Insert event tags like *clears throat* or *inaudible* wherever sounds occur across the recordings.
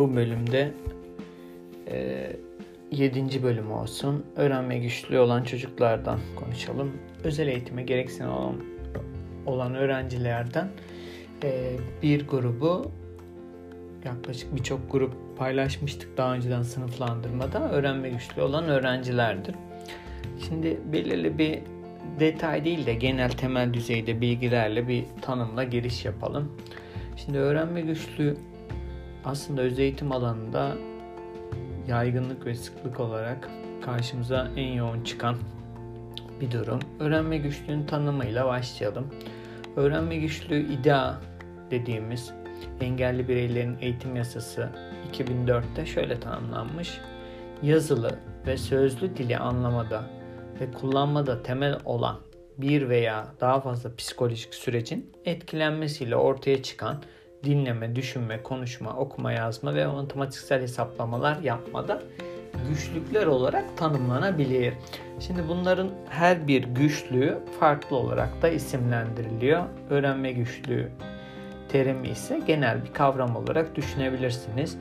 Bu bölümde e, 7. bölüm olsun. Öğrenme güçlüğü olan çocuklardan konuşalım. Özel eğitime gereksinim olan, olan öğrencilerden e, bir grubu yaklaşık birçok grup paylaşmıştık daha önceden sınıflandırmada öğrenme güçlüğü olan öğrencilerdir. Şimdi belirli bir detay değil de genel temel düzeyde bilgilerle bir tanımla giriş yapalım. Şimdi öğrenme güçlüğü aslında öz eğitim alanında yaygınlık ve sıklık olarak karşımıza en yoğun çıkan bir durum. Öğrenme güçlüğünün tanımıyla başlayalım. Öğrenme güçlüğü IDEA dediğimiz engelli bireylerin eğitim yasası 2004'te şöyle tanımlanmış. Yazılı ve sözlü dili anlamada ve kullanmada temel olan bir veya daha fazla psikolojik sürecin etkilenmesiyle ortaya çıkan dinleme, düşünme, konuşma, okuma, yazma ve matematiksel hesaplamalar yapmada güçlükler olarak tanımlanabilir. Şimdi bunların her bir güçlüğü farklı olarak da isimlendiriliyor. Öğrenme güçlüğü terimi ise genel bir kavram olarak düşünebilirsiniz.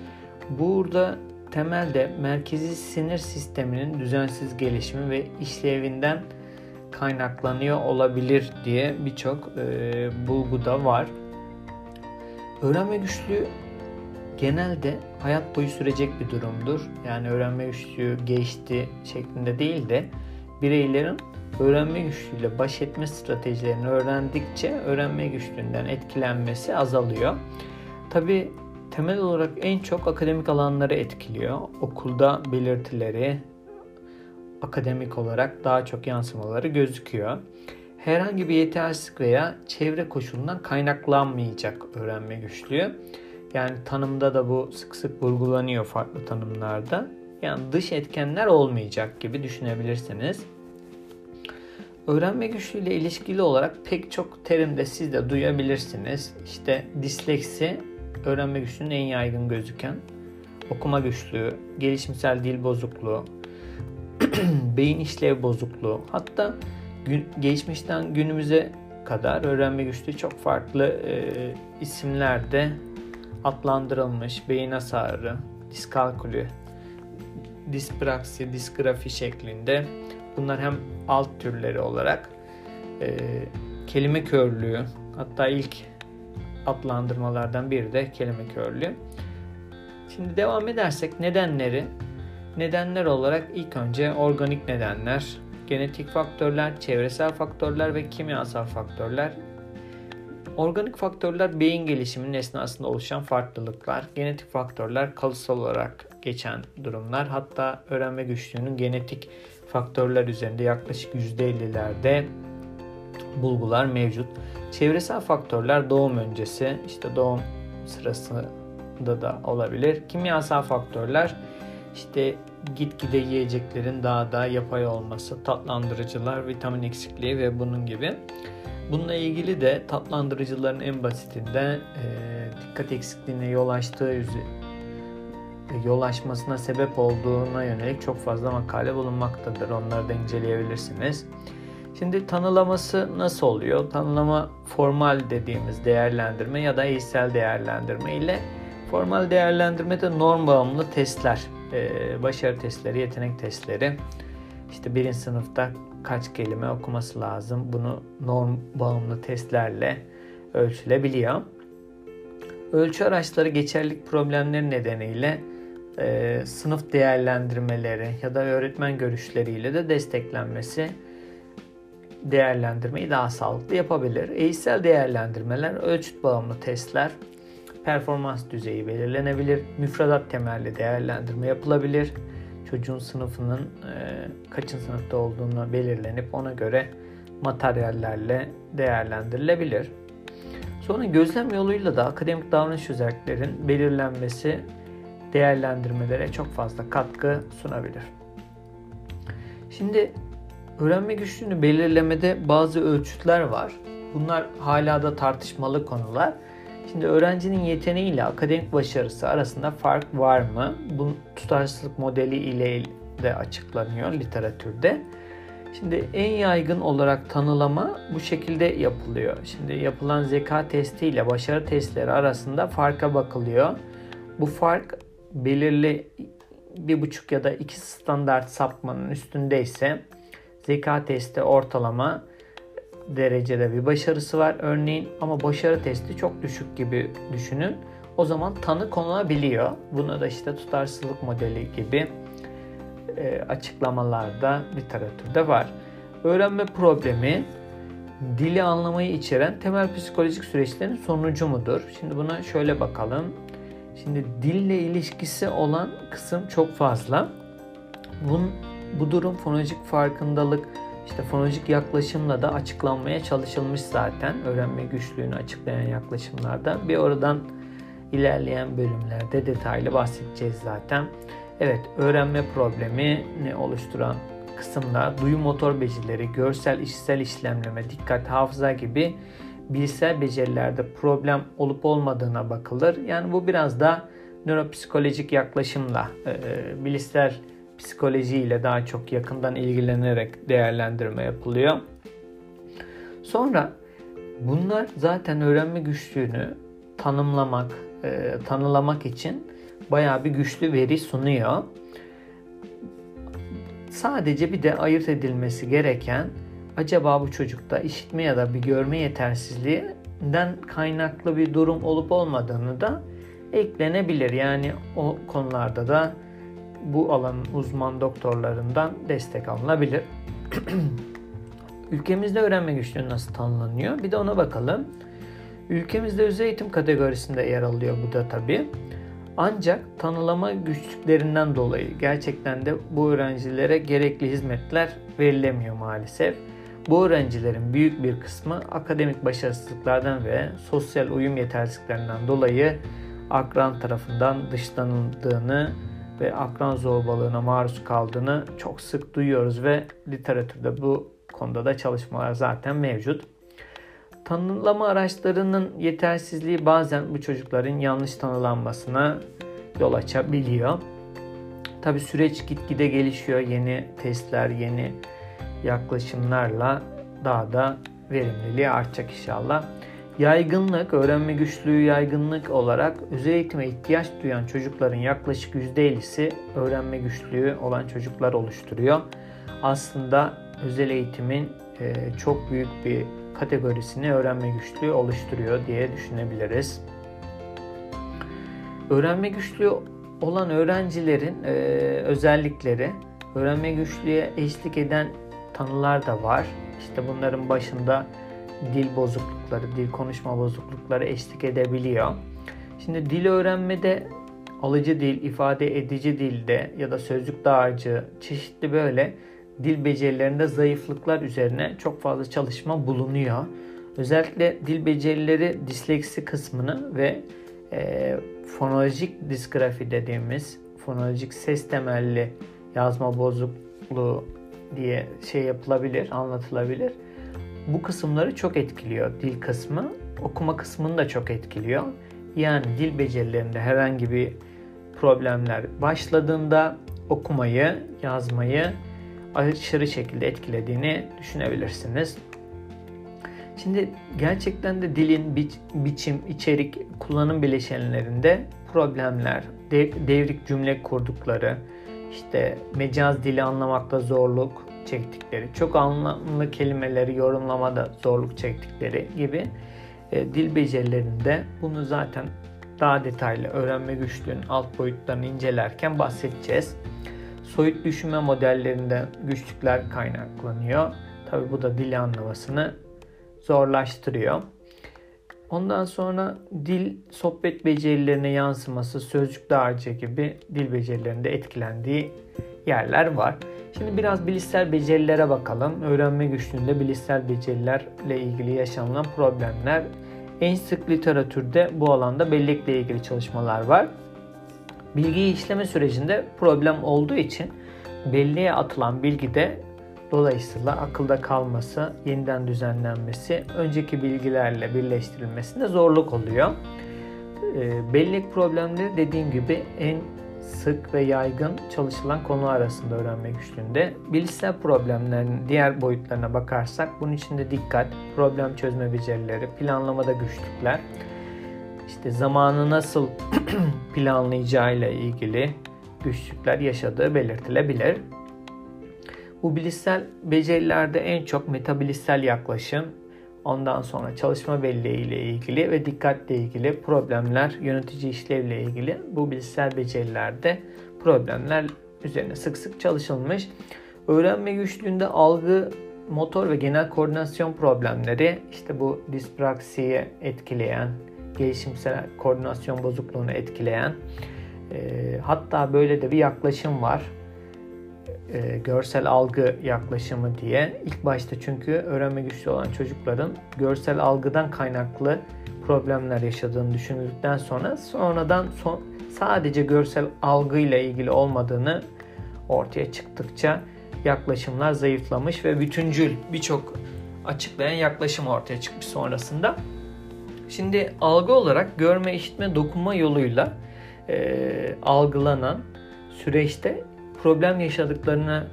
Burada temelde merkezi sinir sisteminin düzensiz gelişimi ve işlevinden kaynaklanıyor olabilir diye birçok e, bulgu da var. Öğrenme güçlüğü genelde hayat boyu sürecek bir durumdur. Yani öğrenme güçlüğü geçti şeklinde değil de bireylerin öğrenme güçlüğüyle baş etme stratejilerini öğrendikçe öğrenme güçlüğünden etkilenmesi azalıyor. Tabi temel olarak en çok akademik alanları etkiliyor. Okulda belirtileri akademik olarak daha çok yansımaları gözüküyor. Herhangi bir yetersizlik veya çevre koşulundan kaynaklanmayacak öğrenme güçlüğü. Yani tanımda da bu sık sık vurgulanıyor farklı tanımlarda. Yani dış etkenler olmayacak gibi düşünebilirsiniz. Öğrenme güçlüğüyle ilişkili olarak pek çok terimde siz de duyabilirsiniz. İşte disleksi öğrenme güçlüğünün en yaygın gözüken, okuma güçlüğü, gelişimsel dil bozukluğu, *clears throat* beyin işlev bozukluğu, hatta gün, geçmişten günümüze kadar öğrenme güçlüğü çok farklı e, isimlerde adlandırılmış. Beyin hasarı, diskalkülü, dispraksi, disgrafi şeklinde. Bunlar hem alt türleri olarak e, kelime körlüğü, hatta ilk adlandırmalardan biri de kelime körlüğü. Şimdi devam edersek nedenleri Nedenler olarak ilk önce organik nedenler, genetik faktörler, çevresel faktörler ve kimyasal faktörler. Organik faktörler beyin gelişiminin esnasında oluşan farklılıklar. Genetik faktörler kalıtsal olarak geçen durumlar. Hatta öğrenme güçlüğünün genetik faktörler üzerinde yaklaşık %50'lerde bulgular mevcut. Çevresel faktörler doğum öncesi, işte doğum sırasında da olabilir. Kimyasal faktörler işte gitgide yiyeceklerin daha da yapay olması, tatlandırıcılar, vitamin eksikliği ve bunun gibi. Bununla ilgili de tatlandırıcıların en basitinde e, dikkat eksikliğine yol açtığı üzere yol açmasına sebep olduğuna yönelik çok fazla makale bulunmaktadır. Onları da inceleyebilirsiniz. Şimdi tanılaması nasıl oluyor? Tanılama formal dediğimiz değerlendirme ya da eğitsel değerlendirme ile formal değerlendirmede norm bağımlı testler e, başarı testleri, yetenek testleri. İşte birinci sınıfta kaç kelime okuması lazım. Bunu norm bağımlı testlerle ölçülebiliyor. Ölçü araçları geçerlilik problemleri nedeniyle e, sınıf değerlendirmeleri ya da öğretmen görüşleriyle de desteklenmesi değerlendirmeyi daha sağlıklı yapabilir. Eğitsel değerlendirmeler, ölçüt bağımlı testler performans düzeyi belirlenebilir. Müfredat temelli değerlendirme yapılabilir. Çocuğun sınıfının e, kaçın sınıfta olduğunu belirlenip ona göre materyallerle değerlendirilebilir. Sonra gözlem yoluyla da akademik davranış özelliklerin belirlenmesi değerlendirmelere çok fazla katkı sunabilir. Şimdi öğrenme güçlüğünü belirlemede bazı ölçütler var. Bunlar hala da tartışmalı konular. Şimdi öğrencinin yeteneği ile akademik başarısı arasında fark var mı? Bu tutarsızlık modeli ile de açıklanıyor literatürde. Şimdi en yaygın olarak tanılama bu şekilde yapılıyor. Şimdi yapılan zeka testi ile başarı testleri arasında farka bakılıyor. Bu fark belirli bir buçuk ya da iki standart sapmanın üstündeyse zeka testi ortalama derecede bir başarısı var örneğin ama başarı testi çok düşük gibi düşünün. O zaman tanı konulabiliyor. Buna da işte tutarsızlık modeli gibi e, açıklamalarda literatürde var. Öğrenme problemi dili anlamayı içeren temel psikolojik süreçlerin sonucu mudur? Şimdi buna şöyle bakalım. Şimdi dille ilişkisi olan kısım çok fazla. Bun, bu durum fonolojik farkındalık, işte fonolojik yaklaşımla da açıklanmaya çalışılmış zaten. Öğrenme güçlüğünü açıklayan yaklaşımlarda. Bir oradan ilerleyen bölümlerde detaylı bahsedeceğiz zaten. Evet, öğrenme problemi ne oluşturan kısımda duyu motor becerileri, görsel işitsel işlemleme, dikkat, hafıza gibi bilişsel becerilerde problem olup olmadığına bakılır. Yani bu biraz da nöropsikolojik yaklaşımla, e, e bilişsel psikolojiyle daha çok yakından ilgilenerek değerlendirme yapılıyor. Sonra bunlar zaten öğrenme güçlüğünü tanımlamak, e, tanılamak için bayağı bir güçlü veri sunuyor. Sadece bir de ayırt edilmesi gereken acaba bu çocukta işitme ya da bir görme yetersizliğinden kaynaklı bir durum olup olmadığını da eklenebilir. Yani o konularda da bu alanın uzman doktorlarından destek alınabilir. *clears throat* Ülkemizde öğrenme güçlüğü nasıl tanımlanıyor? Bir de ona bakalım. Ülkemizde özel eğitim kategorisinde yer alıyor bu da tabi. Ancak tanılama güçlüklerinden dolayı gerçekten de bu öğrencilere gerekli hizmetler verilemiyor maalesef. Bu öğrencilerin büyük bir kısmı akademik başarısızlıklardan ve sosyal uyum yetersizliklerinden dolayı akran tarafından dışlanıldığını ve akran zorbalığına maruz kaldığını çok sık duyuyoruz ve literatürde bu konuda da çalışmalar zaten mevcut. Tanılama araçlarının yetersizliği bazen bu çocukların yanlış tanılanmasına yol açabiliyor. Tabi süreç gitgide gelişiyor. Yeni testler, yeni yaklaşımlarla daha da verimliliği artacak inşallah. Yaygınlık, öğrenme güçlüğü yaygınlık olarak özel eğitime ihtiyaç duyan çocukların yaklaşık %50'si öğrenme güçlüğü olan çocuklar oluşturuyor. Aslında özel eğitimin e, çok büyük bir kategorisini öğrenme güçlüğü oluşturuyor diye düşünebiliriz. Öğrenme güçlüğü olan öğrencilerin e, özellikleri, öğrenme güçlüğe eşlik eden tanılar da var. İşte bunların başında dil bozuklukları, dil konuşma bozuklukları eşlik edebiliyor. Şimdi dil öğrenmede alıcı dil, ifade edici dilde ya da sözlük dağarcığı çeşitli böyle dil becerilerinde zayıflıklar üzerine çok fazla çalışma bulunuyor. Özellikle dil becerileri disleksi kısmını ve e, fonolojik disgrafi dediğimiz fonolojik ses temelli yazma bozukluğu diye şey yapılabilir, anlatılabilir. Bu kısımları çok etkiliyor dil kısmı. Okuma kısmını da çok etkiliyor. Yani dil becerilerinde herhangi bir problemler başladığında okumayı, yazmayı aşırı şekilde etkilediğini düşünebilirsiniz. Şimdi gerçekten de dilin bi biçim, içerik, kullanım bileşenlerinde problemler, dev, devrik cümle kurdukları, işte mecaz dili anlamakta zorluk çektikleri, çok anlamlı kelimeleri yorumlamada zorluk çektikleri gibi e, dil becerilerinde bunu zaten daha detaylı öğrenme güçlüğünün alt boyutlarını incelerken bahsedeceğiz. Soyut düşünme modellerinden güçlükler kaynaklanıyor. Tabi bu da dil anlamasını zorlaştırıyor. Ondan sonra dil sohbet becerilerine yansıması, sözcük dağarcığı gibi dil becerilerinde etkilendiği yerler var. Şimdi biraz bilişsel becerilere bakalım. Öğrenme güçlüğünde bilişsel becerilerle ilgili yaşanılan problemler. En sık literatürde bu alanda bellekle ilgili çalışmalar var. Bilgiyi işleme sürecinde problem olduğu için belleğe atılan bilgi de dolayısıyla akılda kalması, yeniden düzenlenmesi, önceki bilgilerle birleştirilmesinde zorluk oluyor. Ee, bellek problemleri dediğim gibi en sık ve yaygın çalışılan konu arasında öğrenme güçlüğünde. Bilişsel problemlerin diğer boyutlarına bakarsak bunun içinde dikkat, problem çözme becerileri, planlamada güçlükler, işte zamanı nasıl *clears throat* planlayacağıyla ilgili güçlükler yaşadığı belirtilebilir. Bu bilişsel becerilerde en çok metabilişsel yaklaşım, ondan sonra çalışma belleği ile ilgili ve dikkatle ilgili problemler, yönetici işlevle ilgili bu bilişsel becerilerde problemler üzerine sık sık çalışılmış. Öğrenme güçlüğünde algı, motor ve genel koordinasyon problemleri işte bu dispraksiyi etkileyen, gelişimsel koordinasyon bozukluğunu etkileyen e, hatta böyle de bir yaklaşım var. E, görsel algı yaklaşımı diye. İlk başta çünkü öğrenme güçlü olan çocukların görsel algıdan kaynaklı problemler yaşadığını düşünüldükten sonra sonradan son, sadece görsel algıyla ilgili olmadığını ortaya çıktıkça yaklaşımlar zayıflamış ve bütüncül birçok açıklayan yaklaşım ortaya çıkmış sonrasında. Şimdi algı olarak görme, işitme, dokunma yoluyla e, algılanan süreçte problem yaşadıklarını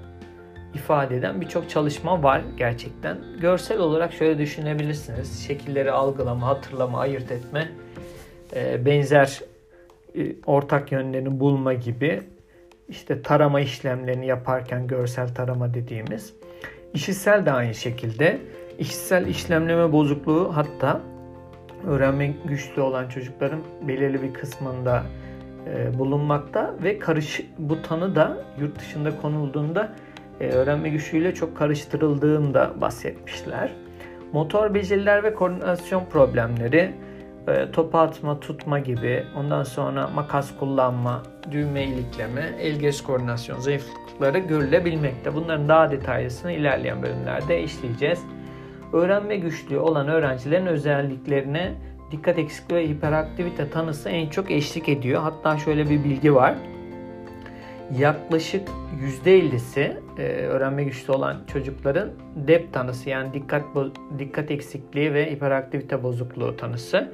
ifade eden birçok çalışma var gerçekten. Görsel olarak şöyle düşünebilirsiniz. Şekilleri algılama, hatırlama, ayırt etme, e, benzer e, ortak yönlerini bulma gibi işte tarama işlemlerini yaparken görsel tarama dediğimiz. İşitsel de aynı şekilde. İşitsel işlemleme bozukluğu hatta öğrenme güçlü olan çocukların belirli bir kısmında bulunmakta ve karış bu tanı da yurt dışında konulduğunda e, öğrenme güçlüğüyle çok karıştırıldığında bahsetmişler. Motor beceriler ve koordinasyon problemleri, e, top atma, tutma gibi, ondan sonra makas kullanma, düğme ilikleme, el göz koordinasyon zayıflıkları görülebilmekte. Bunların daha detaylısını ilerleyen bölümlerde işleyeceğiz. Öğrenme güçlüğü olan öğrencilerin özelliklerine dikkat eksikliği ve hiperaktivite tanısı en çok eşlik ediyor. Hatta şöyle bir bilgi var. Yaklaşık %50'si e, öğrenme güçlü olan çocukların DEP tanısı yani dikkat dikkat eksikliği ve hiperaktivite bozukluğu tanısı.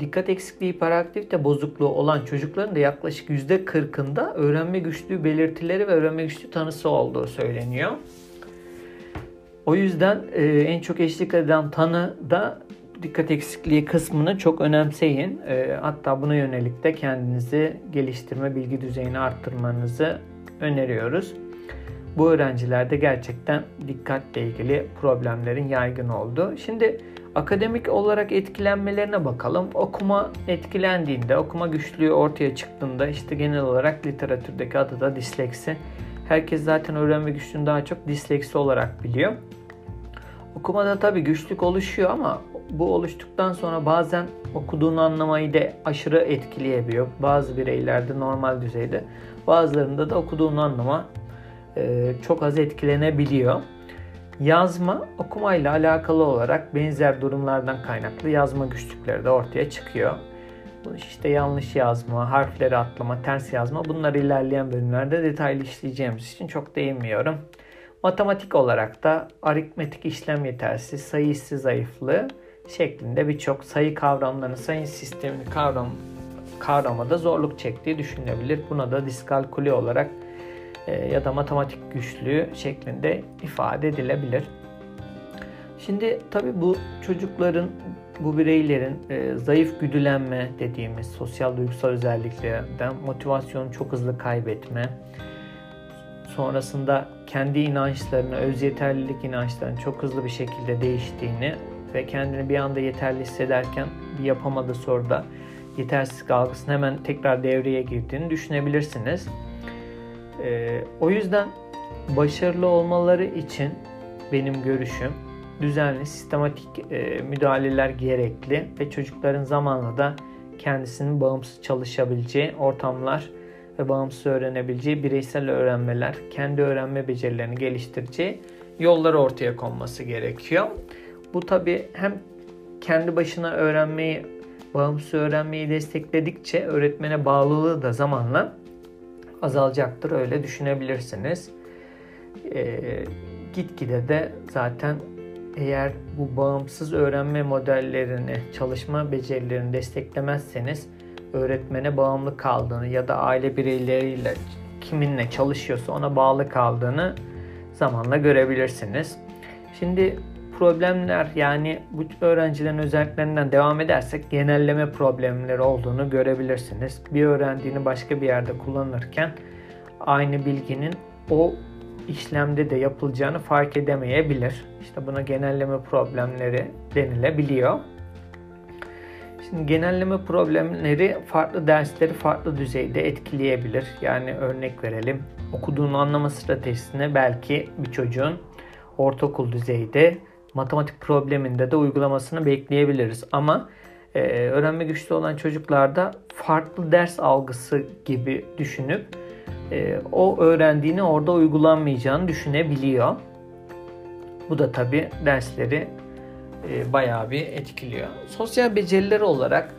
Dikkat eksikliği, hiperaktivite bozukluğu olan çocukların da yaklaşık %40'ında öğrenme güçlüğü belirtileri ve öğrenme güçlüğü tanısı olduğu söyleniyor. O yüzden e, en çok eşlik eden tanı da dikkat eksikliği kısmını çok önemseyin. E, hatta buna yönelik de kendinizi geliştirme, bilgi düzeyini arttırmanızı öneriyoruz. Bu öğrencilerde gerçekten dikkatle ilgili problemlerin yaygın olduğu. Şimdi akademik olarak etkilenmelerine bakalım. Okuma etkilendiğinde, okuma güçlüğü ortaya çıktığında işte genel olarak literatürdeki adı da disleksi. Herkes zaten öğrenme güçlüğünü daha çok disleksi olarak biliyor. Okumada tabii güçlük oluşuyor ama bu oluştuktan sonra bazen okuduğunu anlamayı da aşırı etkileyebiliyor. Bazı bireylerde normal düzeyde, bazılarında da okuduğunu anlama e, çok az etkilenebiliyor. Yazma okumayla alakalı olarak benzer durumlardan kaynaklı yazma güçlükleri de ortaya çıkıyor. Bu işte yanlış yazma, harfleri atlama, ters yazma bunları ilerleyen bölümlerde detaylı işleyeceğimiz için çok değinmiyorum. Matematik olarak da aritmetik işlem yetersiz, sayı zayıflığı şeklinde birçok sayı kavramlarını, sayı sistemini kavram, kavramada zorluk çektiği düşünülebilir. Buna da diskalkuli olarak e, ya da matematik güçlüğü şeklinde ifade edilebilir. Şimdi tabi bu çocukların, bu bireylerin e, zayıf güdülenme dediğimiz sosyal duygusal özelliklerinden motivasyonu çok hızlı kaybetme, sonrasında kendi inançlarını, öz yeterlilik inançlarının çok hızlı bir şekilde değiştiğini ve kendini bir anda yeterli hissederken bir yapamadığı soruda yetersizlik algısının hemen tekrar devreye girdiğini düşünebilirsiniz. Ee, o yüzden başarılı olmaları için benim görüşüm düzenli, sistematik e, müdahaleler gerekli ve çocukların zamanla da kendisinin bağımsız çalışabileceği ortamlar ve bağımsız öğrenebileceği bireysel öğrenmeler, kendi öğrenme becerilerini geliştireceği yollar ortaya konması gerekiyor. Bu tabi hem kendi başına öğrenmeyi, bağımsız öğrenmeyi destekledikçe öğretmene bağlılığı da zamanla azalacaktır. Öyle düşünebilirsiniz. E, gitgide de zaten eğer bu bağımsız öğrenme modellerini, çalışma becerilerini desteklemezseniz öğretmene bağımlı kaldığını ya da aile bireyleriyle kiminle çalışıyorsa ona bağlı kaldığını zamanla görebilirsiniz. Şimdi problemler yani bu öğrencilerin özelliklerinden devam edersek genelleme problemleri olduğunu görebilirsiniz. Bir öğrendiğini başka bir yerde kullanırken aynı bilginin o işlemde de yapılacağını fark edemeyebilir. İşte buna genelleme problemleri denilebiliyor. Şimdi genelleme problemleri farklı dersleri farklı düzeyde etkileyebilir. Yani örnek verelim. Okuduğunu anlama stratejisine belki bir çocuğun ortaokul düzeyde matematik probleminde de uygulamasını bekleyebiliriz. Ama e, öğrenme güçlü olan çocuklarda farklı ders algısı gibi düşünüp e, o öğrendiğini orada uygulanmayacağını düşünebiliyor. Bu da tabi dersleri e, bayağı bir etkiliyor. Sosyal beceriler olarak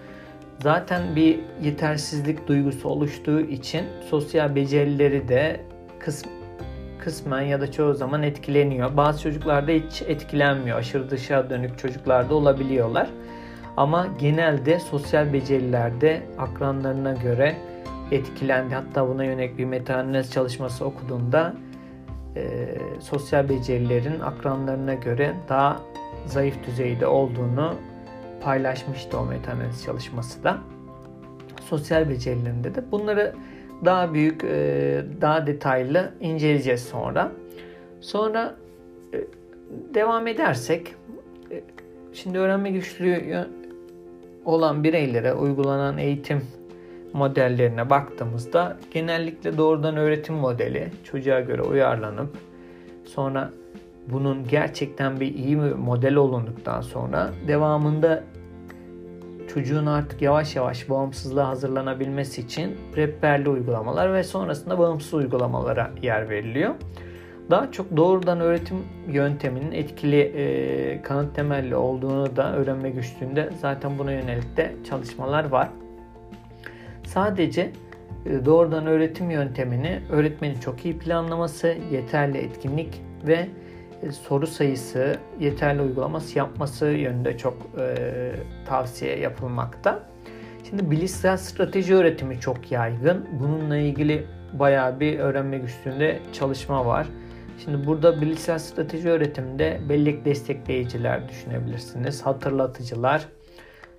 zaten bir yetersizlik duygusu oluştuğu için sosyal becerileri de kısm kısmen ya da çoğu zaman etkileniyor. Bazı çocuklarda hiç etkilenmiyor. Aşırı dışa dönük çocuklarda olabiliyorlar. Ama genelde sosyal becerilerde akranlarına göre etkilendi. Hatta buna yönelik bir meta çalışması okuduğunda e, sosyal becerilerin akranlarına göre daha zayıf düzeyde olduğunu paylaşmıştı o meta çalışması da. Sosyal becerilerinde de bunları daha büyük, e, daha detaylı inceleyeceğiz sonra. Sonra e, devam edersek, e, şimdi öğrenme güçlüğü olan bireylere uygulanan eğitim modellerine baktığımızda genellikle doğrudan öğretim modeli çocuğa göre uyarlanıp sonra bunun gerçekten bir iyi bir model olunduktan sonra devamında çocuğun artık yavaş yavaş bağımsızlığa hazırlanabilmesi için rehberli uygulamalar ve sonrasında bağımsız uygulamalara yer veriliyor. Daha çok doğrudan öğretim yönteminin etkili e, kanıt temelli olduğunu da öğrenme güçlüğünde zaten buna yönelik de çalışmalar var. Sadece e, doğrudan öğretim yöntemini öğretmenin çok iyi planlaması, yeterli etkinlik ve soru sayısı, yeterli uygulaması yapması yönünde çok e, tavsiye yapılmakta. Şimdi bilişsel strateji öğretimi çok yaygın. Bununla ilgili bayağı bir öğrenme güçlüğünde çalışma var. Şimdi burada bilişsel strateji öğretiminde bellek destekleyiciler düşünebilirsiniz. Hatırlatıcılar,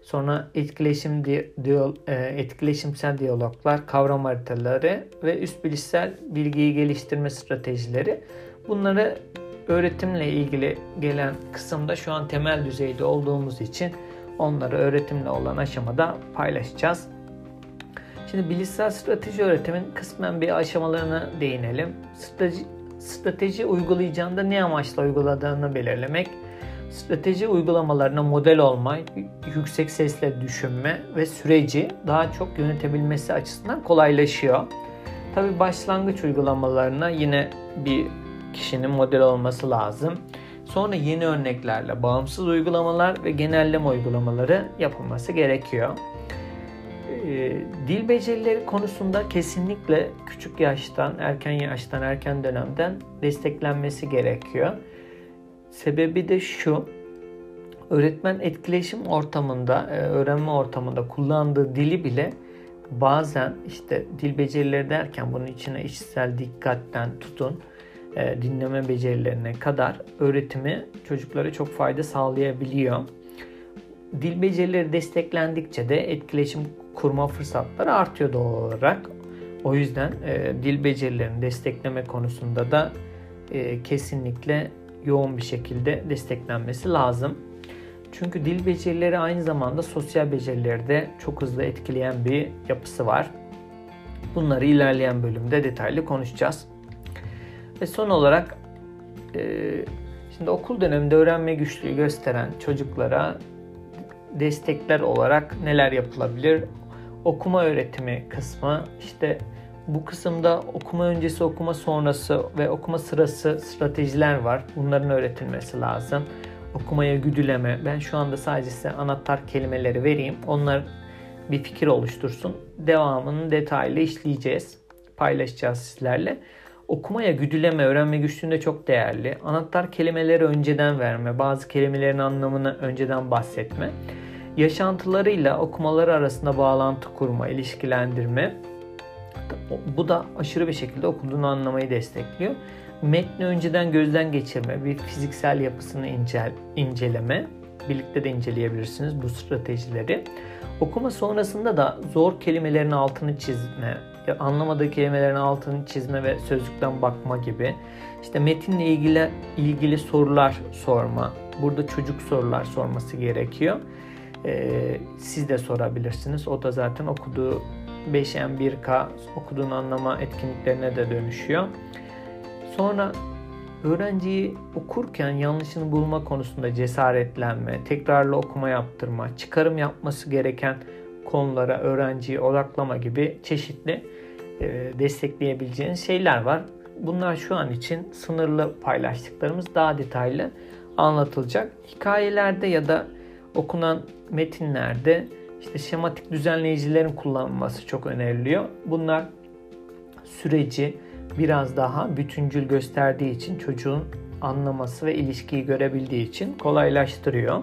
sonra etkileşim diyal, e, etkileşimsel diyaloglar, kavram haritaları ve üst bilişsel bilgiyi geliştirme stratejileri. Bunları öğretimle ilgili gelen kısımda şu an temel düzeyde olduğumuz için onları öğretimle olan aşamada paylaşacağız. Şimdi bilişsel strateji öğretimin kısmen bir aşamalarına değinelim. Strateji, strateji uygulayacağında ne amaçla uyguladığını belirlemek, strateji uygulamalarına model olma, yüksek sesle düşünme ve süreci daha çok yönetebilmesi açısından kolaylaşıyor. Tabi başlangıç uygulamalarına yine bir kişinin model olması lazım. Sonra yeni örneklerle bağımsız uygulamalar ve genelleme uygulamaları yapılması gerekiyor. Ee, dil becerileri konusunda kesinlikle küçük yaştan, erken yaştan, erken dönemden desteklenmesi gerekiyor. Sebebi de şu, öğretmen etkileşim ortamında, e, öğrenme ortamında kullandığı dili bile bazen işte dil becerileri derken bunun içine içsel dikkatten tutun, e, dinleme becerilerine kadar öğretimi çocuklara çok fayda sağlayabiliyor. Dil becerileri desteklendikçe de etkileşim kurma fırsatları artıyor doğal olarak. O yüzden e, dil becerilerini destekleme konusunda da e, kesinlikle yoğun bir şekilde desteklenmesi lazım. Çünkü dil becerileri aynı zamanda sosyal becerileri de çok hızlı etkileyen bir yapısı var. Bunları ilerleyen bölümde detaylı konuşacağız. Ve son olarak e, şimdi okul döneminde öğrenme güçlüğü gösteren çocuklara destekler olarak neler yapılabilir? Okuma öğretimi kısmı işte bu kısımda okuma öncesi, okuma sonrası ve okuma sırası stratejiler var. Bunların öğretilmesi lazım. Okumaya güdüleme. Ben şu anda sadece size anahtar kelimeleri vereyim. Onlar bir fikir oluştursun. Devamını detaylı işleyeceğiz. Paylaşacağız sizlerle. Okumaya güdüleme, öğrenme güçlüğünde çok değerli. Anahtar kelimeleri önceden verme, bazı kelimelerin anlamını önceden bahsetme. Yaşantılarıyla okumaları arasında bağlantı kurma, ilişkilendirme. Bu da aşırı bir şekilde okuduğunu anlamayı destekliyor. metni önceden gözden geçirme, bir fiziksel yapısını incel, inceleme, birlikte de inceleyebilirsiniz bu stratejileri. Okuma sonrasında da zor kelimelerin altını çizme, anlamadığı kelimelerin altını çizme ve sözlükten bakma gibi. İşte metinle ilgili ilgili sorular sorma. Burada çocuk sorular sorması gerekiyor. Ee, siz de sorabilirsiniz. O da zaten okuduğu 5M1K okuduğunu anlama etkinliklerine de dönüşüyor. Sonra öğrenciyi okurken yanlışını bulma konusunda cesaretlenme, tekrarlı okuma yaptırma, çıkarım yapması gereken konulara öğrenciyi odaklama gibi çeşitli e, destekleyebileceğiniz şeyler var. Bunlar şu an için sınırlı paylaştıklarımız daha detaylı anlatılacak. Hikayelerde ya da okunan metinlerde işte şematik düzenleyicilerin kullanılması çok öneriliyor. Bunlar süreci biraz daha bütüncül gösterdiği için çocuğun anlaması ve ilişkiyi görebildiği için kolaylaştırıyor.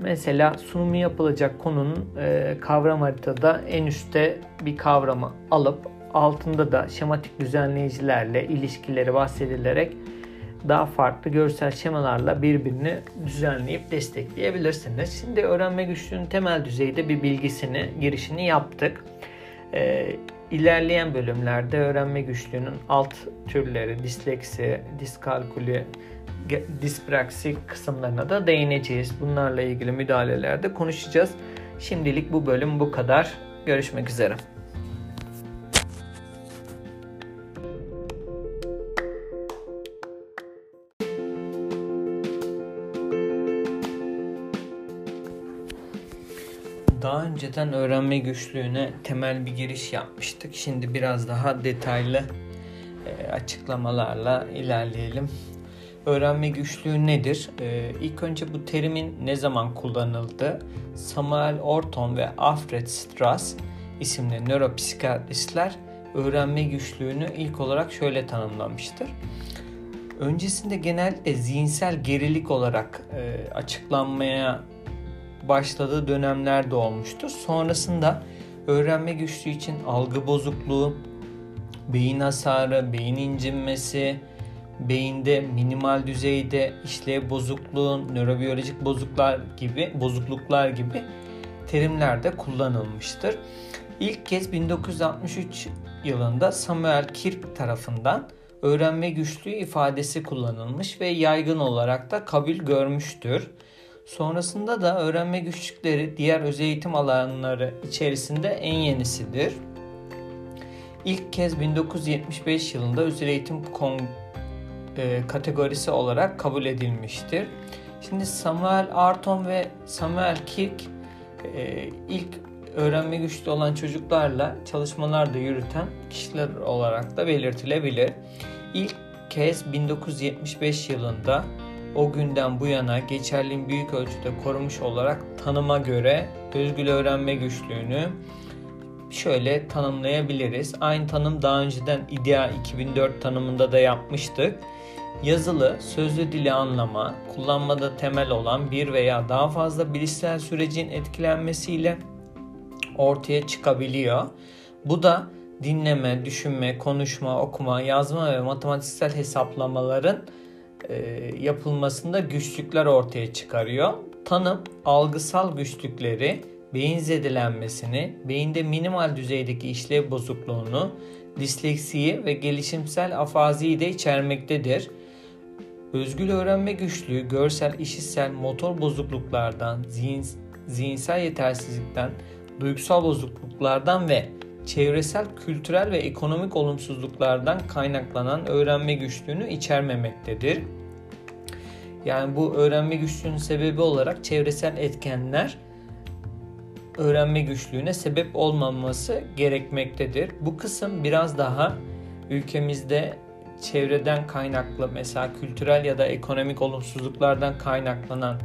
Mesela sunumu yapılacak konunun e, kavram haritada en üstte bir kavramı alıp altında da şematik düzenleyicilerle ilişkileri bahsedilerek daha farklı görsel şemalarla birbirini düzenleyip destekleyebilirsiniz. Şimdi öğrenme güçlüğünün temel düzeyde bir bilgisini, girişini yaptık. Ee, ilerleyen bölümlerde öğrenme güçlüğünün alt türleri, disleksi, diskalkülü, dispraksi kısımlarına da değineceğiz. Bunlarla ilgili müdahalelerde konuşacağız. Şimdilik bu bölüm bu kadar. Görüşmek üzere. Daha önceden öğrenme güçlüğüne temel bir giriş yapmıştık. Şimdi biraz daha detaylı e, açıklamalarla ilerleyelim. Öğrenme güçlüğü nedir? E, ilk önce bu terimin ne zaman kullanıldı? Samuel Orton ve Alfred Strass isimli nöropsikiyatristler öğrenme güçlüğünü ilk olarak şöyle tanımlamıştır. Öncesinde genelde zihinsel gerilik olarak e, açıklanmaya başladığı dönemler de olmuştur. Sonrasında öğrenme güçlüğü için algı bozukluğu, beyin hasarı, beyin incinmesi, beyinde minimal düzeyde işlev bozukluğu, nörobiyolojik bozukluklar gibi bozukluklar gibi terimler de kullanılmıştır. İlk kez 1963 yılında Samuel Kirk tarafından öğrenme güçlüğü ifadesi kullanılmış ve yaygın olarak da kabul görmüştür. Sonrasında da öğrenme güçlükleri diğer özel eğitim alanları içerisinde en yenisidir. İlk kez 1975 yılında özel eğitim kon, e, kategorisi olarak kabul edilmiştir. Şimdi Samuel Arton ve Samuel Kirk e, ilk öğrenme güçlü olan çocuklarla çalışmalar da yürüten kişiler olarak da belirtilebilir. İlk kez 1975 yılında o günden bu yana geçerliğin büyük ölçüde korumuş olarak tanıma göre özgül öğrenme güçlüğünü şöyle tanımlayabiliriz. Aynı tanım daha önceden IDEA 2004 tanımında da yapmıştık. Yazılı, sözlü dili anlama, kullanmada temel olan bir veya daha fazla bilişsel sürecin etkilenmesiyle ortaya çıkabiliyor. Bu da dinleme, düşünme, konuşma, okuma, yazma ve matematiksel hesaplamaların e, yapılmasında güçlükler ortaya çıkarıyor. Tanım algısal güçlükleri, beyin zedelenmesini, beyinde minimal düzeydeki işlev bozukluğunu, disleksiyi ve gelişimsel afaziyi de içermektedir. Özgül öğrenme güçlüğü görsel, işitsel, motor bozukluklardan, zihin, zihinsel yetersizlikten, duygusal bozukluklardan ve çevresel, kültürel ve ekonomik olumsuzluklardan kaynaklanan öğrenme güçlüğünü içermemektedir. Yani bu öğrenme güçlüğünün sebebi olarak çevresel etkenler öğrenme güçlüğüne sebep olmaması gerekmektedir. Bu kısım biraz daha ülkemizde çevreden kaynaklı mesela kültürel ya da ekonomik olumsuzluklardan kaynaklanan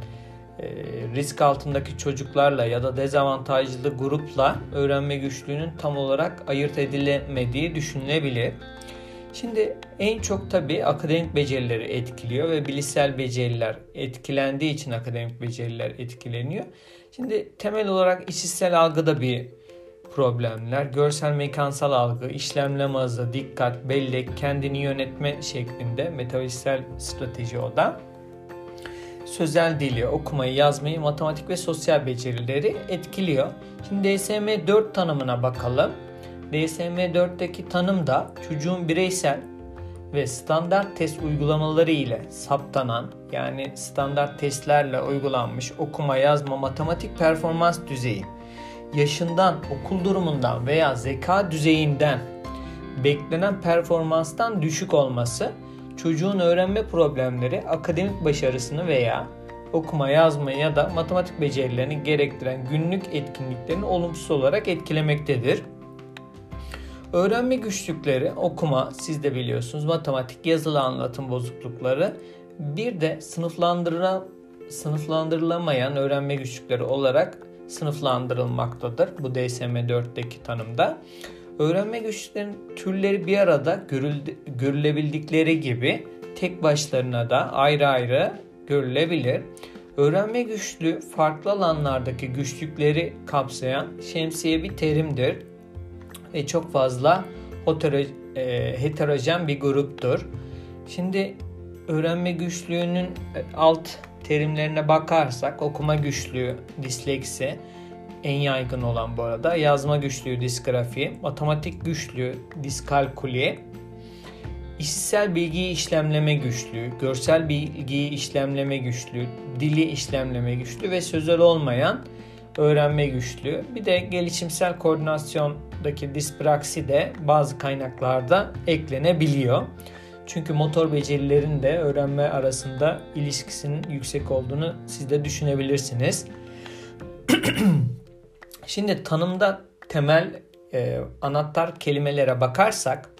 e, risk altındaki çocuklarla ya da dezavantajlı grupla öğrenme güçlüğünün tam olarak ayırt edilemediği düşünülebilir. Şimdi en çok tabi akademik becerileri etkiliyor ve bilişsel beceriler etkilendiği için akademik beceriler etkileniyor. Şimdi temel olarak işitsel algıda bir problemler, görsel mekansal algı, işlemleme hızı, dikkat, bellek, kendini yönetme şeklinde metafiziksel strateji o da. Sözel dili, okumayı, yazmayı, matematik ve sosyal becerileri etkiliyor. Şimdi DSM-4 tanımına bakalım. DSM-4'teki tanım da çocuğun bireysel ve standart test uygulamaları ile saptanan yani standart testlerle uygulanmış okuma, yazma, matematik performans düzeyi yaşından, okul durumundan veya zeka düzeyinden beklenen performanstan düşük olması çocuğun öğrenme problemleri, akademik başarısını veya okuma, yazma ya da matematik becerilerini gerektiren günlük etkinliklerini olumsuz olarak etkilemektedir. Öğrenme güçlükleri, okuma, siz de biliyorsunuz, matematik, yazılı anlatım bozuklukları, bir de sınıflandırılamayan öğrenme güçlükleri olarak sınıflandırılmaktadır bu DSM-4'teki tanımda. Öğrenme güçlüklerinin türleri bir arada görülebildikleri gibi tek başlarına da ayrı ayrı görülebilir. Öğrenme güçlüğü farklı alanlardaki güçlükleri kapsayan şemsiye bir terimdir ve çok fazla e, heterojen bir gruptur. Şimdi öğrenme güçlüğünün alt terimlerine bakarsak okuma güçlüğü, disleksi en yaygın olan bu arada. Yazma güçlüğü, disgrafi, matematik güçlüğü, diskalkuli, işitsel bilgiyi işlemleme güçlüğü, görsel bilgiyi işlemleme güçlüğü, dili işlemleme güçlüğü ve sözel olmayan öğrenme güçlüğü. Bir de gelişimsel koordinasyondaki dispraksi de bazı kaynaklarda eklenebiliyor. Çünkü motor becerilerin de öğrenme arasında ilişkisinin yüksek olduğunu siz de düşünebilirsiniz. *clears throat* Şimdi tanımda temel e, anahtar kelimelere bakarsak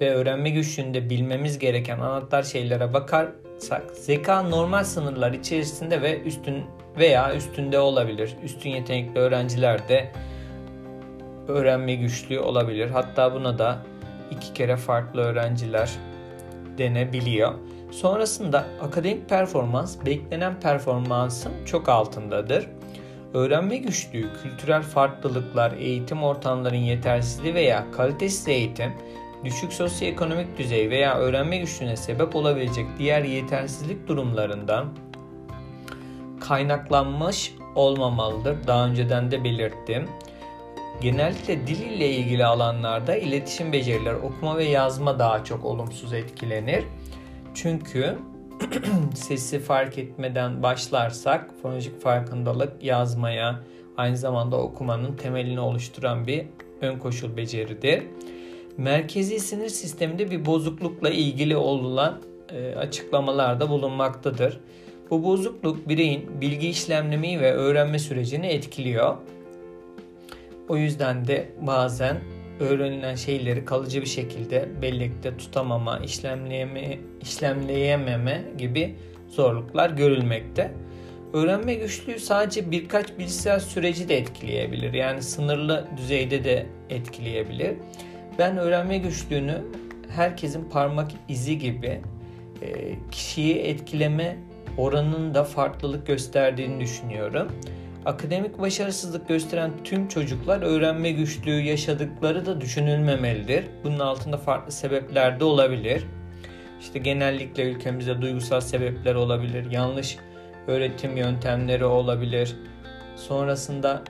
ve öğrenme güçlüğünde bilmemiz gereken anahtar şeylere bakarsak zeka normal sınırlar içerisinde ve üstün veya üstünde olabilir. Üstün yetenekli öğrenciler de öğrenme güçlüğü olabilir. Hatta buna da iki kere farklı öğrenciler denebiliyor. Sonrasında akademik performans beklenen performansın çok altındadır. Öğrenme güçlüğü, kültürel farklılıklar, eğitim ortamlarının yetersizliği veya kalitesiz eğitim, düşük sosyoekonomik düzey veya öğrenme güçlüğüne sebep olabilecek diğer yetersizlik durumlarından kaynaklanmış olmamalıdır. Daha önceden de belirttim. Genellikle dil ile ilgili alanlarda iletişim becerileri, okuma ve yazma daha çok olumsuz etkilenir. Çünkü *clears throat* sesi fark etmeden başlarsak fonolojik farkındalık yazmaya, aynı zamanda okumanın temelini oluşturan bir ön koşul beceridir. Merkezi sinir sisteminde bir bozuklukla ilgili olan e, açıklamalarda bulunmaktadır. Bu bozukluk bireyin bilgi işlemlemeyi ve öğrenme sürecini etkiliyor. O yüzden de bazen öğrenilen şeyleri kalıcı bir şekilde bellekte tutamama, işlemleyeme, işlemleyememe gibi zorluklar görülmekte. Öğrenme güçlüğü sadece birkaç bilişsel süreci de etkileyebilir. Yani sınırlı düzeyde de etkileyebilir. Ben öğrenme güçlüğünü herkesin parmak izi gibi e, kişiyi etkileme oranının da farklılık gösterdiğini düşünüyorum. Akademik başarısızlık gösteren tüm çocuklar öğrenme güçlüğü yaşadıkları da düşünülmemelidir. Bunun altında farklı sebepler de olabilir. İşte genellikle ülkemizde duygusal sebepler olabilir, yanlış öğretim yöntemleri olabilir. Sonrasında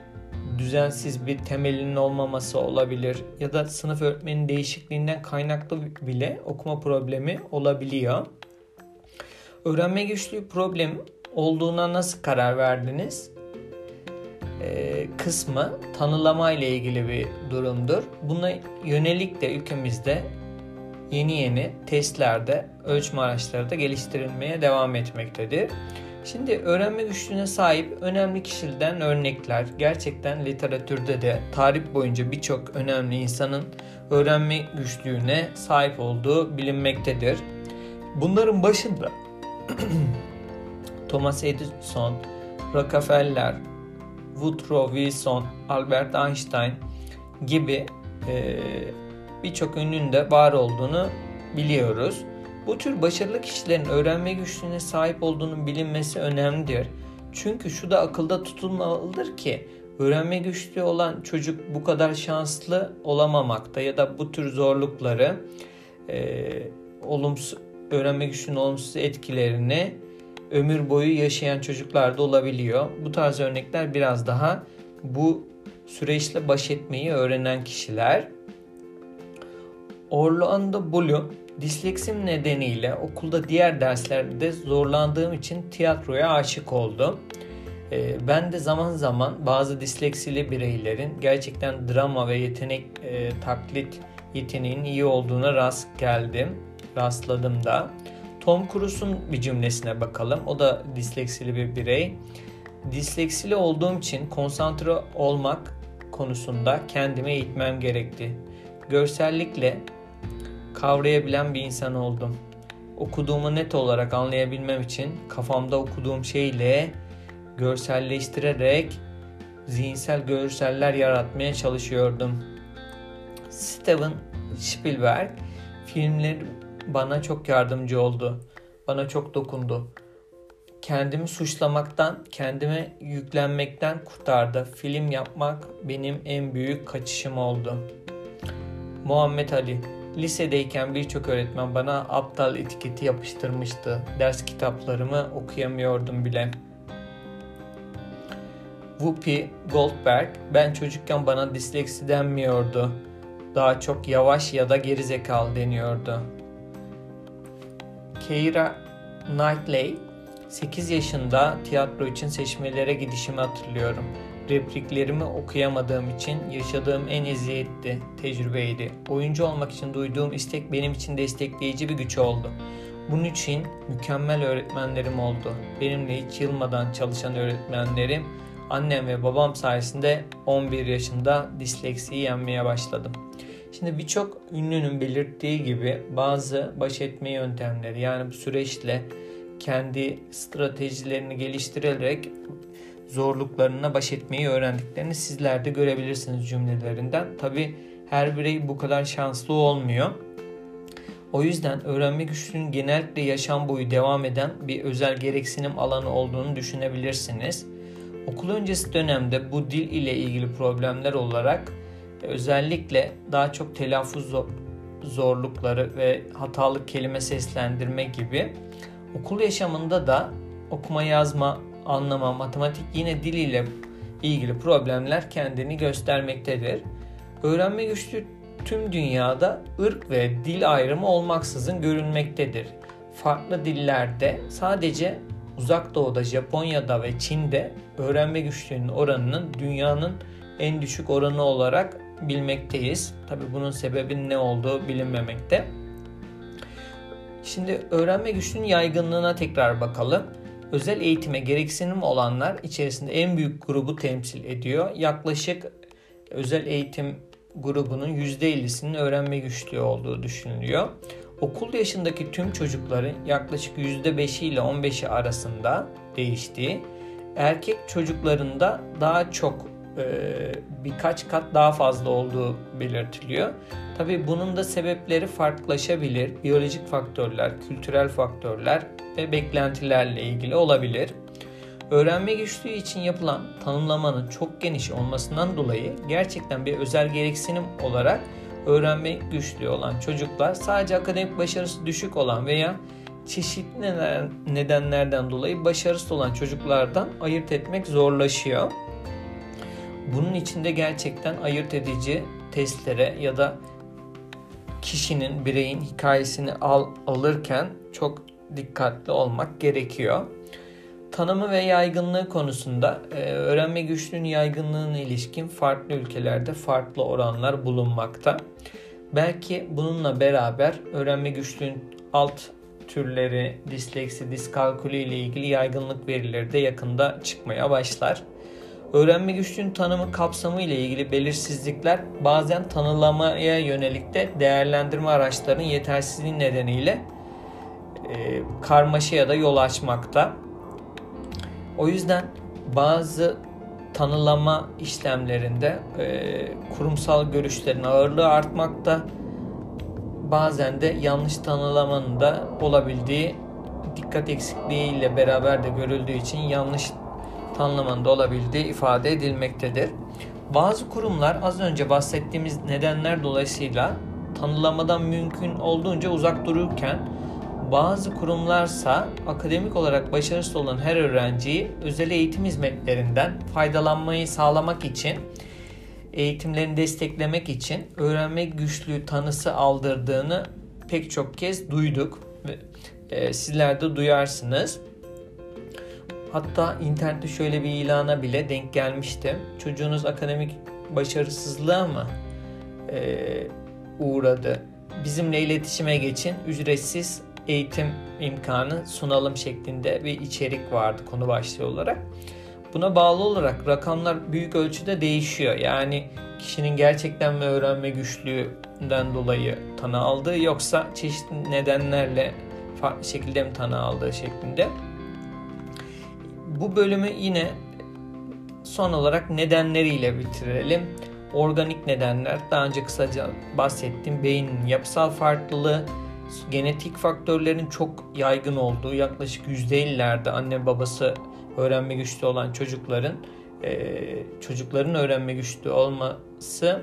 düzensiz bir temelinin olmaması olabilir ya da sınıf öğretmenin değişikliğinden kaynaklı bile okuma problemi olabiliyor. Öğrenme güçlüğü problem olduğuna nasıl karar verdiniz? Ee, kısmı tanılama ile ilgili bir durumdur. Buna yönelik de ülkemizde yeni yeni testlerde, ölçme araçları da geliştirilmeye devam etmektedir. Şimdi öğrenme güçlüğüne sahip önemli kişilerden örnekler gerçekten literatürde de tarih boyunca birçok önemli insanın öğrenme güçlüğüne sahip olduğu bilinmektedir. Bunların başında *clears throat* Thomas Edison, Rockefeller, Woodrow Wilson, Albert Einstein gibi e, birçok ünlünün de var olduğunu biliyoruz. Bu tür başarılı kişilerin öğrenme güçlüğüne sahip olduğunun bilinmesi önemlidir. Çünkü şu da akılda tutulmalıdır ki Öğrenme güçlüğü olan çocuk bu kadar şanslı olamamakta ya da bu tür zorlukları e, olumsuz öğrenme güçlüğünün olumsuz etkilerini ömür boyu yaşayan çocuklar da olabiliyor. Bu tarz örnekler biraz daha bu süreçle baş etmeyi öğrenen kişiler. Orlando Bloom disleksim nedeniyle okulda diğer derslerde zorlandığım için tiyatroya aşık oldum. Ee, ben de zaman zaman bazı disleksili bireylerin gerçekten drama ve yetenek e, taklit yeteneğinin iyi olduğuna rast geldim, rastladım da. Tom Cruise'un bir cümlesine bakalım. O da disleksili bir birey. Disleksili olduğum için konsantre olmak konusunda kendime eğitmem gerekti. Görsellikle kavrayabilen bir insan oldum. Okuduğumu net olarak anlayabilmem için kafamda okuduğum şeyle görselleştirerek zihinsel görseller yaratmaya çalışıyordum. Steven Spielberg filmleri bana çok yardımcı oldu. Bana çok dokundu. Kendimi suçlamaktan, kendime yüklenmekten kurtardı. Film yapmak benim en büyük kaçışım oldu. Muhammed Ali Lisedeyken birçok öğretmen bana aptal etiketi yapıştırmıştı. Ders kitaplarımı okuyamıyordum bile. Whoopi Goldberg, ben çocukken bana disleksi denmiyordu. Daha çok yavaş ya da gerizekalı deniyordu. Keira Knightley, 8 yaşında tiyatro için seçmelere gidişimi hatırlıyorum. Repliklerimi okuyamadığım için yaşadığım en eziyetti, tecrübeydi. Oyuncu olmak için duyduğum istek benim için destekleyici bir güç oldu. Bunun için mükemmel öğretmenlerim oldu. Benimle hiç yılmadan çalışan öğretmenlerim, annem ve babam sayesinde 11 yaşında disleksiyi yenmeye başladım. Şimdi birçok ünlünün belirttiği gibi bazı baş etme yöntemleri yani bu süreçle kendi stratejilerini geliştirerek zorluklarına baş etmeyi öğrendiklerini sizler de görebilirsiniz cümlelerinden. Tabi her birey bu kadar şanslı olmuyor. O yüzden öğrenme güçlüğünün genellikle yaşam boyu devam eden bir özel gereksinim alanı olduğunu düşünebilirsiniz. Okul öncesi dönemde bu dil ile ilgili problemler olarak özellikle daha çok telaffuz zorlukları ve hatalı kelime seslendirme gibi okul yaşamında da okuma yazma anlama, matematik yine dil ile ilgili problemler kendini göstermektedir. Öğrenme güçlüğü tüm dünyada ırk ve dil ayrımı olmaksızın görülmektedir. Farklı dillerde sadece Uzak Doğu'da, Japonya'da ve Çin'de öğrenme güçlüğünün oranının dünyanın en düşük oranı olarak bilmekteyiz. Tabi bunun sebebinin ne olduğu bilinmemekte. Şimdi öğrenme güçlüğünün yaygınlığına tekrar bakalım özel eğitime gereksinim olanlar içerisinde en büyük grubu temsil ediyor. Yaklaşık özel eğitim grubunun %50'sinin öğrenme güçlüğü olduğu düşünülüyor. Okul yaşındaki tüm çocukların yaklaşık %5'i ile 15'i arasında değiştiği, erkek çocuklarında daha çok birkaç kat daha fazla olduğu belirtiliyor. Tabi bunun da sebepleri farklılaşabilir. Biyolojik faktörler, kültürel faktörler ve beklentilerle ilgili olabilir. Öğrenme güçlüğü için yapılan tanımlamanın çok geniş olmasından dolayı gerçekten bir özel gereksinim olarak öğrenme güçlüğü olan çocuklar sadece akademik başarısı düşük olan veya çeşitli nedenlerden dolayı başarısız olan çocuklardan ayırt etmek zorlaşıyor. Bunun içinde gerçekten ayırt edici testlere ya da kişinin, bireyin hikayesini al, alırken çok dikkatli olmak gerekiyor. Tanımı ve yaygınlığı konusunda e, öğrenme güçlüğünün yaygınlığına ilişkin farklı ülkelerde farklı oranlar bulunmakta. Belki bununla beraber öğrenme güçlüğün alt türleri, disleksi, diskalkülü ile ilgili yaygınlık verileri de yakında çıkmaya başlar. Öğrenme güçlüğün tanımı kapsamı ile ilgili belirsizlikler bazen tanılamaya yönelik de değerlendirme araçlarının yetersizliği nedeniyle e, karmaşaya da yol açmakta. O yüzden bazı tanılama işlemlerinde e, kurumsal görüşlerin ağırlığı artmakta. Bazen de yanlış tanılamanın da olabildiği dikkat eksikliği ile beraber de görüldüğü için yanlış tanımında olabildiği ifade edilmektedir. Bazı kurumlar az önce bahsettiğimiz nedenler dolayısıyla tanılamadan mümkün olduğunca uzak dururken bazı kurumlarsa akademik olarak başarısız olan her öğrenciyi özel eğitim hizmetlerinden faydalanmayı sağlamak için eğitimlerini desteklemek için öğrenme güçlüğü tanısı aldırdığını pek çok kez duyduk e, sizler de duyarsınız. Hatta internette şöyle bir ilana bile denk gelmiştim. Çocuğunuz akademik başarısızlığa mı e, uğradı? Bizimle iletişime geçin. Ücretsiz eğitim imkanı sunalım şeklinde bir içerik vardı konu başlığı olarak. Buna bağlı olarak rakamlar büyük ölçüde değişiyor. Yani kişinin gerçekten mi öğrenme güçlüğünden dolayı tanı aldığı yoksa çeşitli nedenlerle farklı şekilde mi tanı aldığı şeklinde. Bu bölümü yine son olarak nedenleriyle bitirelim. Organik nedenler daha önce kısaca bahsettim. Beynin yapısal farklılığı, genetik faktörlerin çok yaygın olduğu yaklaşık %50'lerde anne babası öğrenme güçlü olan çocukların e, çocukların öğrenme güçlü olması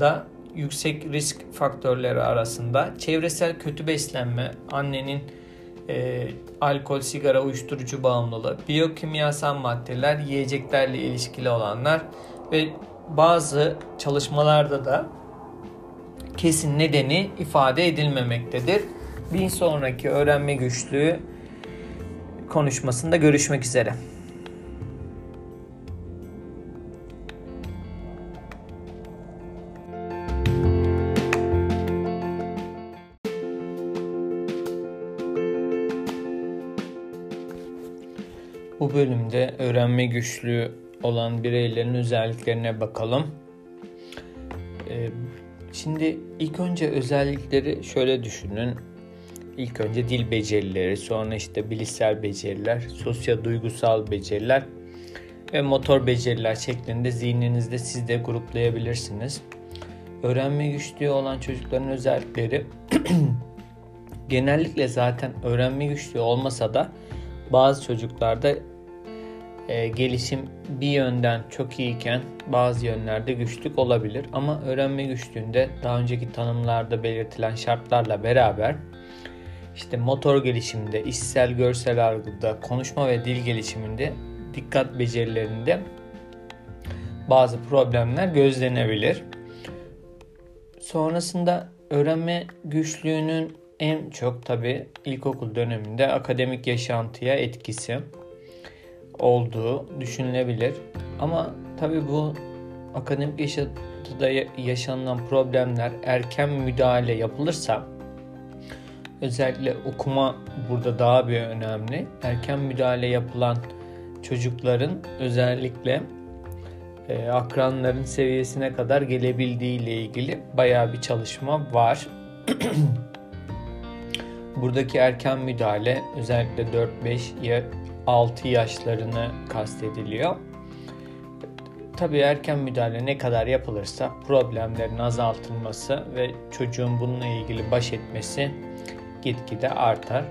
da yüksek risk faktörleri arasında çevresel kötü beslenme, annenin e, alkol, sigara, uyuşturucu bağımlılığı, biyokimyasal maddeler, yiyeceklerle ilişkili olanlar ve bazı çalışmalarda da kesin nedeni ifade edilmemektedir. Bir sonraki öğrenme güçlüğü konuşmasında görüşmek üzere. Bölümde öğrenme güçlüğü olan bireylerin özelliklerine bakalım. Ee, şimdi ilk önce özellikleri şöyle düşünün. İlk önce dil becerileri, sonra işte bilişsel beceriler, sosyal duygusal beceriler ve motor beceriler şeklinde zihninizde siz de gruplayabilirsiniz. Öğrenme güçlüğü olan çocukların özellikleri *clears throat* genellikle zaten öğrenme güçlüğü olmasa da bazı çocuklarda e, gelişim bir yönden çok iyiyken bazı yönlerde güçlük olabilir. Ama öğrenme güçlüğünde daha önceki tanımlarda belirtilen şartlarla beraber işte motor gelişiminde, işsel görsel algıda, konuşma ve dil gelişiminde, dikkat becerilerinde bazı problemler gözlenebilir. Sonrasında öğrenme güçlüğünün en çok tabi ilkokul döneminde akademik yaşantıya etkisi olduğu düşünülebilir. Ama tabi bu akademik yaşantıda yaşanılan problemler erken müdahale yapılırsa özellikle okuma burada daha bir önemli. Erken müdahale yapılan çocukların özellikle e, akranların seviyesine kadar gelebildiği ile ilgili bayağı bir çalışma var. *clears throat* Buradaki erken müdahale özellikle 4-5 ya 6 yaşlarını kastediliyor. Tabii erken müdahale ne kadar yapılırsa problemlerin azaltılması ve çocuğun bununla ilgili baş etmesi gitgide artar.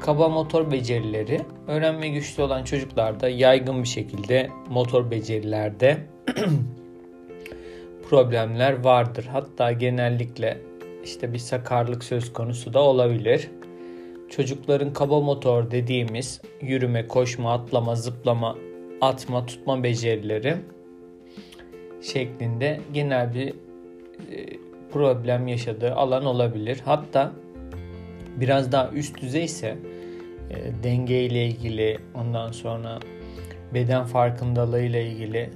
Kaba motor becerileri öğrenme güçlü olan çocuklarda yaygın bir şekilde motor becerilerde *clears throat* problemler vardır. Hatta genellikle işte bir sakarlık söz konusu da olabilir. Çocukların kaba motor dediğimiz yürüme, koşma, atlama, zıplama, atma, tutma becerileri şeklinde genel bir e, problem yaşadığı alan olabilir. Hatta biraz daha üst düzey ise e, denge ile ilgili ondan sonra beden farkındalığı ile ilgili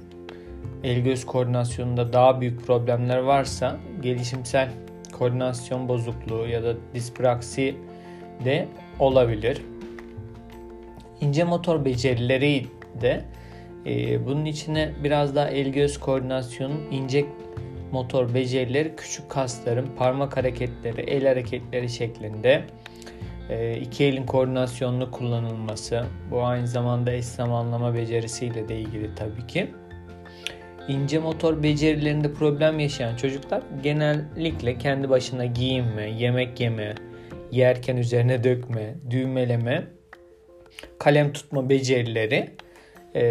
el göz koordinasyonunda daha büyük problemler varsa gelişimsel koordinasyon bozukluğu ya da dispraksi de olabilir. İnce motor becerileri de e, bunun içine biraz daha el göz koordinasyonun ince motor becerileri küçük kasların parmak hareketleri, el hareketleri şeklinde e, iki elin koordinasyonlu kullanılması bu aynı zamanda eş zamanlama becerisiyle de ilgili tabii ki. İnce motor becerilerinde problem yaşayan çocuklar genellikle kendi başına giyinme, yemek yeme, yerken üzerine dökme, düğmeleme, kalem tutma becerileri e,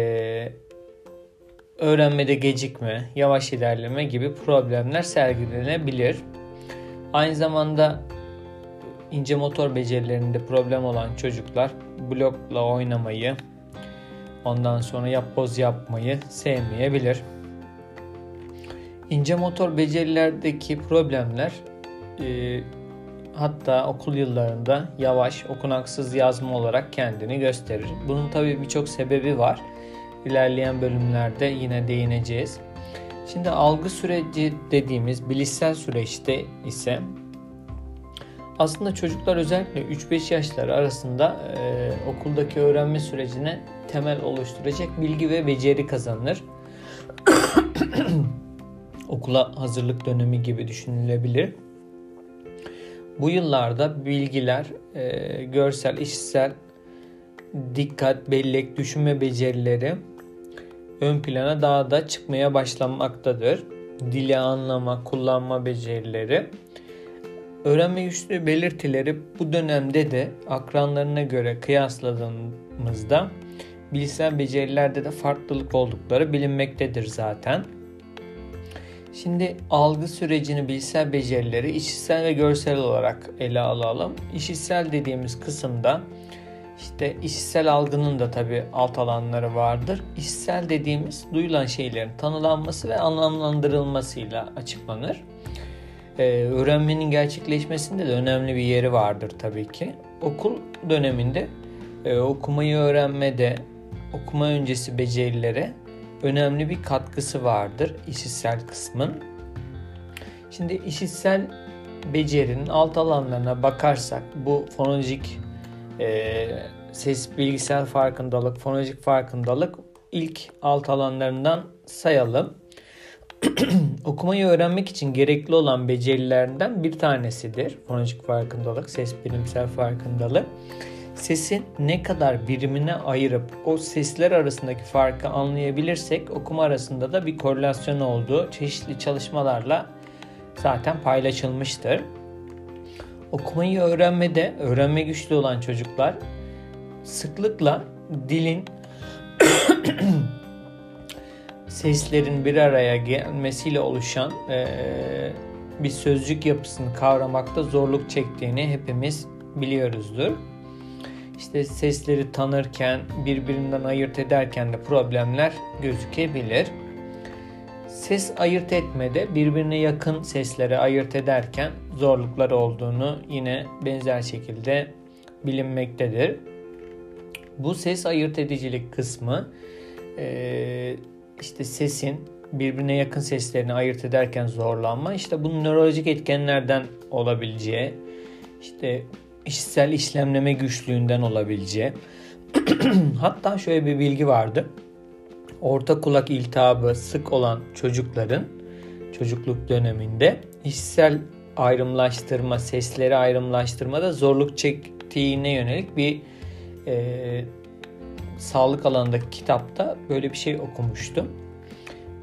öğrenmede gecikme, yavaş ilerleme gibi problemler sergilenebilir. Aynı zamanda ince motor becerilerinde problem olan çocuklar blokla oynamayı, ondan sonra yapboz yapmayı sevmeyebilir. İnce motor becerilerdeki problemler e, hatta okul yıllarında yavaş, okunaksız yazma olarak kendini gösterir. Bunun tabii birçok sebebi var. İlerleyen bölümlerde yine değineceğiz. Şimdi algı süreci dediğimiz bilişsel süreçte ise aslında çocuklar özellikle 3-5 yaşları arasında e, okuldaki öğrenme sürecine temel oluşturacak bilgi ve beceri kazanır. *coughs* Okula hazırlık dönemi gibi düşünülebilir. Bu yıllarda bilgiler, e, görsel, işitsel, dikkat, bellek, düşünme becerileri ön plana daha da çıkmaya başlamaktadır. Dili anlama, kullanma becerileri. Öğrenme güçlü belirtileri bu dönemde de akranlarına göre kıyasladığımızda bilişsel becerilerde de farklılık oldukları bilinmektedir zaten. Şimdi algı sürecini bilişsel becerileri işitsel ve görsel olarak ele alalım. İşitsel dediğimiz kısımda işte işitsel algının da tabi alt alanları vardır. İşitsel dediğimiz duyulan şeylerin tanılanması ve anlamlandırılmasıyla açıklanır. Ee, öğrenmenin gerçekleşmesinde de önemli bir yeri vardır tabii ki. Okul döneminde e, okumayı öğrenmede, okuma öncesi becerilere önemli bir katkısı vardır işitsel kısmın. Şimdi işitsel becerinin alt alanlarına bakarsak bu fonolojik e, ses bilgisayar farkındalık, fonolojik farkındalık ilk alt alanlarından sayalım. *clears throat* Okumayı öğrenmek için gerekli olan becerilerinden bir tanesidir. Fonolojik farkındalık, ses bilimsel farkındalık. Sesin ne kadar birimine ayırıp o sesler arasındaki farkı anlayabilirsek okuma arasında da bir korelasyon olduğu çeşitli çalışmalarla zaten paylaşılmıştır. Okumayı öğrenmede öğrenme güçlü olan çocuklar sıklıkla dilin *coughs* seslerin bir araya gelmesiyle oluşan e, bir sözcük yapısını kavramakta zorluk çektiğini hepimiz biliyoruzdur. İşte sesleri tanırken, birbirinden ayırt ederken de problemler gözükebilir. Ses ayırt etmede birbirine yakın sesleri ayırt ederken zorluklar olduğunu yine benzer şekilde bilinmektedir. Bu ses ayırt edicilik kısmı işte sesin birbirine yakın seslerini ayırt ederken zorlanma işte bunun nörolojik etkenlerden olabileceği işte işsel işlemleme güçlüğünden olabileceği *clears throat* hatta şöyle bir bilgi vardı orta kulak iltihabı sık olan çocukların çocukluk döneminde işsel ayrımlaştırma, sesleri ayrımlaştırmada zorluk çektiğine yönelik bir e, sağlık alanındaki kitapta böyle bir şey okumuştum.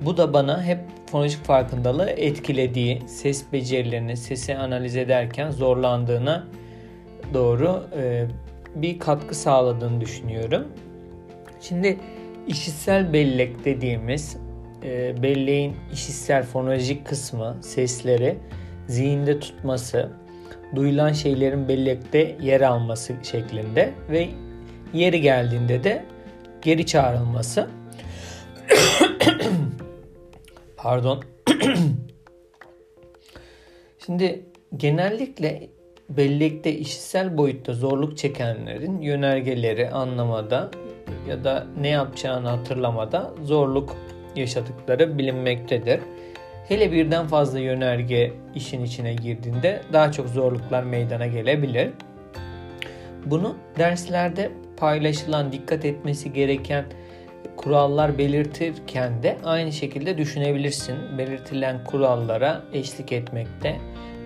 Bu da bana hep fonolojik farkındalığı etkilediği, ses becerilerini, sesi analiz ederken zorlandığına doğru e, bir katkı sağladığını düşünüyorum. Şimdi işitsel bellek dediğimiz e, belleğin işitsel fonolojik kısmı, sesleri zihinde tutması, duyulan şeylerin bellekte yer alması şeklinde ve yeri geldiğinde de geri çağrılması. *coughs* Pardon. *coughs* Şimdi genellikle bellekte işitsel boyutta zorluk çekenlerin yönergeleri anlamada ya da ne yapacağını hatırlamada zorluk yaşadıkları bilinmektedir. Hele birden fazla yönerge işin içine girdiğinde daha çok zorluklar meydana gelebilir. Bunu derslerde paylaşılan, dikkat etmesi gereken kurallar belirtirken de aynı şekilde düşünebilirsin. Belirtilen kurallara eşlik etmekte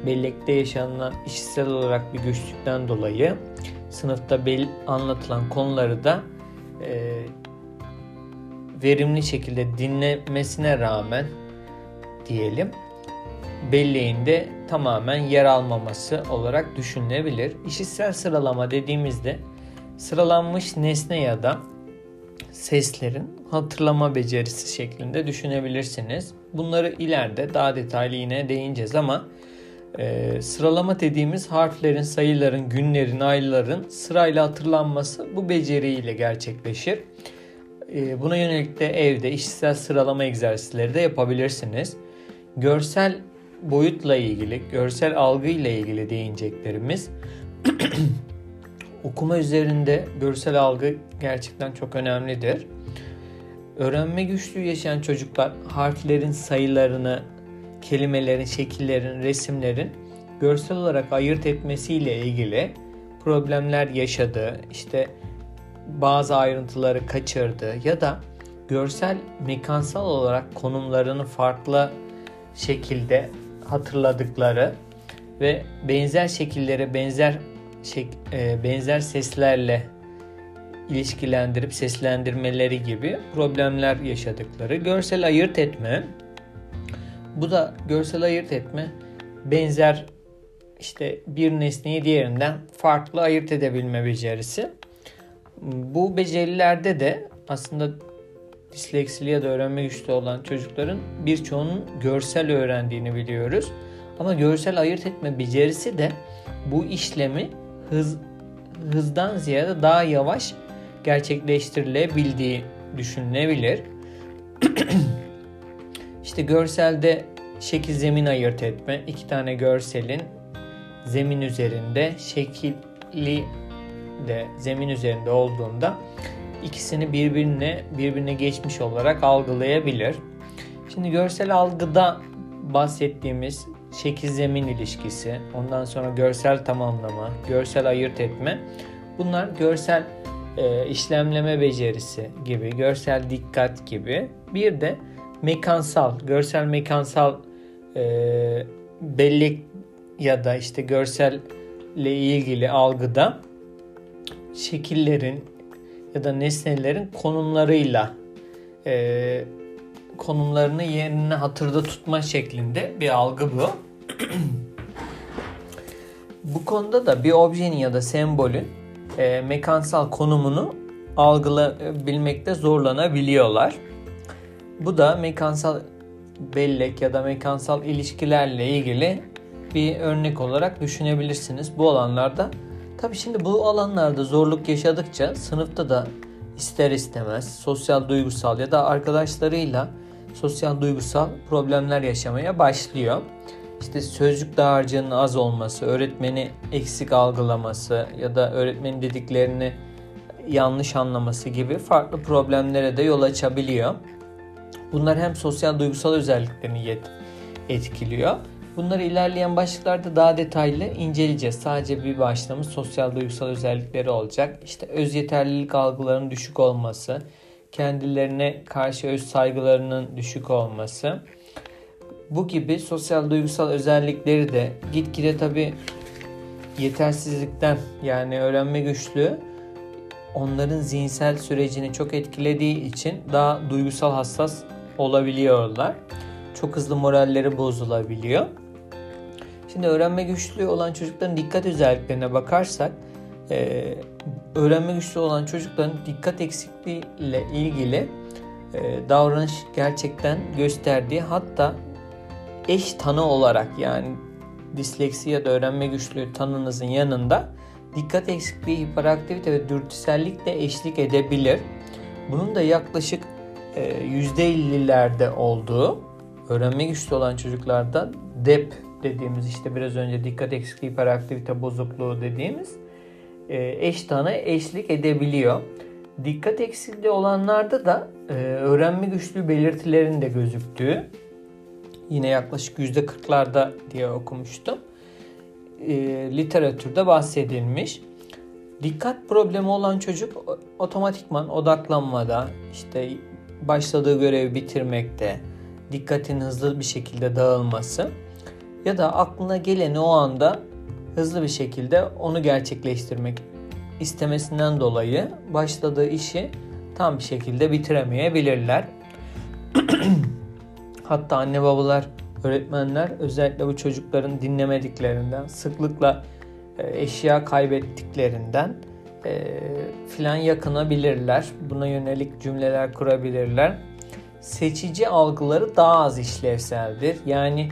bellekte yaşanılan işsel olarak bir güçlükten dolayı sınıfta bel anlatılan konuları da e, verimli şekilde dinlemesine rağmen diyelim belleğinde tamamen yer almaması olarak düşünülebilir. İşitsel sıralama dediğimizde sıralanmış nesne ya da seslerin hatırlama becerisi şeklinde düşünebilirsiniz. Bunları ileride daha detaylı yine değineceğiz ama e, sıralama dediğimiz harflerin, sayıların, günlerin, ayların sırayla hatırlanması bu beceriyle gerçekleşir. E, buna yönelik de evde işsel sıralama egzersizleri de yapabilirsiniz. Görsel boyutla ilgili, görsel algı ile ilgili değineceklerimiz *clears throat* okuma üzerinde görsel algı gerçekten çok önemlidir. Öğrenme güçlüğü yaşayan çocuklar harflerin sayılarını, kelimelerin, şekillerin, resimlerin görsel olarak ayırt etmesiyle ilgili problemler yaşadı. İşte bazı ayrıntıları kaçırdı ya da görsel mekansal olarak konumlarını farklı şekilde hatırladıkları ve benzer şekillere benzer şek, e, benzer seslerle ilişkilendirip seslendirmeleri gibi problemler yaşadıkları görsel ayırt etme bu da görsel ayırt etme benzer işte bir nesneyi diğerinden farklı ayırt edebilme becerisi. Bu becerilerde de aslında disleksili ya da öğrenme güçlü olan çocukların birçoğunun görsel öğrendiğini biliyoruz. Ama görsel ayırt etme becerisi de bu işlemi hız hızdan ziyade daha yavaş gerçekleştirilebildiği düşünülebilir. *clears throat* İşte görselde şekil zemin ayırt etme. iki tane görselin zemin üzerinde şekilli de zemin üzerinde olduğunda ikisini birbirine birbirine geçmiş olarak algılayabilir. Şimdi görsel algıda bahsettiğimiz şekil zemin ilişkisi, ondan sonra görsel tamamlama, görsel ayırt etme. Bunlar görsel e, işlemleme becerisi gibi, görsel dikkat gibi. Bir de mekansal, görsel mekansal e, bellek ya da işte görselle ilgili algıda şekillerin ya da nesnelerin konumlarıyla e, konumlarını yerine hatırda tutma şeklinde bir algı bu. *clears throat* bu konuda da bir objenin ya da sembolün e, mekansal konumunu algılayabilmekte zorlanabiliyorlar. Bu da mekansal bellek ya da mekansal ilişkilerle ilgili bir örnek olarak düşünebilirsiniz. Bu alanlarda tabi şimdi bu alanlarda zorluk yaşadıkça sınıfta da ister istemez sosyal duygusal ya da arkadaşlarıyla sosyal duygusal problemler yaşamaya başlıyor. İşte sözcük dağarcığının az olması, öğretmeni eksik algılaması ya da öğretmenin dediklerini yanlış anlaması gibi farklı problemlere de yol açabiliyor. Bunlar hem sosyal duygusal özelliklerini etkiliyor. Bunları ilerleyen başlıklarda daha detaylı inceleyeceğiz. Sadece bir başlığımız sosyal duygusal özellikleri olacak. İşte öz yeterlilik algılarının düşük olması, kendilerine karşı öz saygılarının düşük olması. Bu gibi sosyal duygusal özellikleri de gitgide tabi yetersizlikten yani öğrenme güçlüğü onların zihinsel sürecini çok etkilediği için daha duygusal hassas olabiliyorlar. Çok hızlı moralleri bozulabiliyor. Şimdi öğrenme güçlüğü olan çocukların dikkat özelliklerine bakarsak e, öğrenme güçlüğü olan çocukların dikkat eksikliği ile ilgili e, davranış gerçekten gösterdiği hatta eş tanı olarak yani disleksi ya da öğrenme güçlüğü tanınızın yanında dikkat eksikliği, hiperaktivite ve dürtüsellik de eşlik edebilir. Bunun da yaklaşık e, %50'lerde olduğu öğrenme güçlü olan çocuklarda DEP dediğimiz işte biraz önce dikkat eksikliği, hiperaktivite bozukluğu dediğimiz e, eş tana eşlik edebiliyor. Dikkat eksikliği olanlarda da e, öğrenme güçlüğü belirtilerinin de gözüktüğü yine yaklaşık %40'larda diye okumuştum. E, literatürde bahsedilmiş. Dikkat problemi olan çocuk otomatikman odaklanmada, işte başladığı görevi bitirmekte, dikkatin hızlı bir şekilde dağılması ya da aklına geleni o anda hızlı bir şekilde onu gerçekleştirmek istemesinden dolayı başladığı işi tam bir şekilde bitiremeyebilirler. *clears throat* Hatta anne babalar, öğretmenler özellikle bu çocukların dinlemediklerinden, sıklıkla e, eşya kaybettiklerinden e, filan yakınabilirler. Buna yönelik cümleler kurabilirler. Seçici algıları daha az işlevseldir. Yani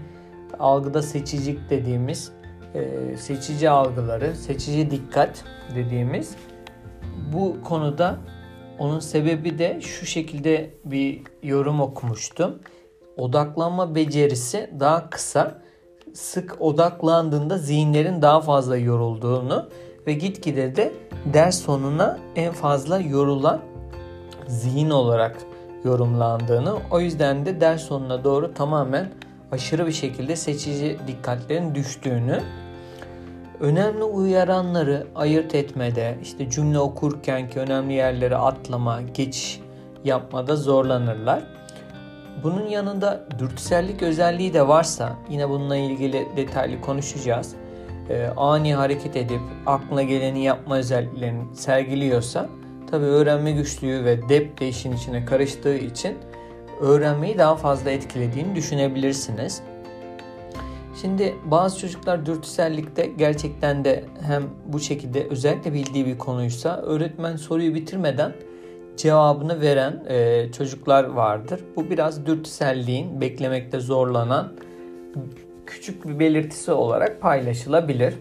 algıda seçicilik dediğimiz e, seçici algıları, seçici dikkat dediğimiz bu konuda onun sebebi de şu şekilde bir yorum okumuştum. Odaklanma becerisi daha kısa, sık odaklandığında zihinlerin daha fazla yorulduğunu ve gitgide de ders sonuna en fazla yorulan zihin olarak yorumlandığını, o yüzden de ders sonuna doğru tamamen aşırı bir şekilde seçici dikkatlerin düştüğünü önemli uyaranları ayırt etmede, işte cümle okurken ki önemli yerleri atlama, geç yapmada zorlanırlar. Bunun yanında dürtüsellik özelliği de varsa yine bununla ilgili detaylı konuşacağız. E, ani hareket edip aklına geleni yapma özelliklerini sergiliyorsa tabi öğrenme güçlüğü ve dep de işin içine karıştığı için öğrenmeyi daha fazla etkilediğini düşünebilirsiniz. Şimdi bazı çocuklar dürtüsellikte gerçekten de hem bu şekilde özellikle bildiği bir konuysa öğretmen soruyu bitirmeden cevabını veren e, çocuklar vardır. Bu biraz dürtüselliğin beklemekte zorlanan küçük bir belirtisi olarak paylaşılabilir.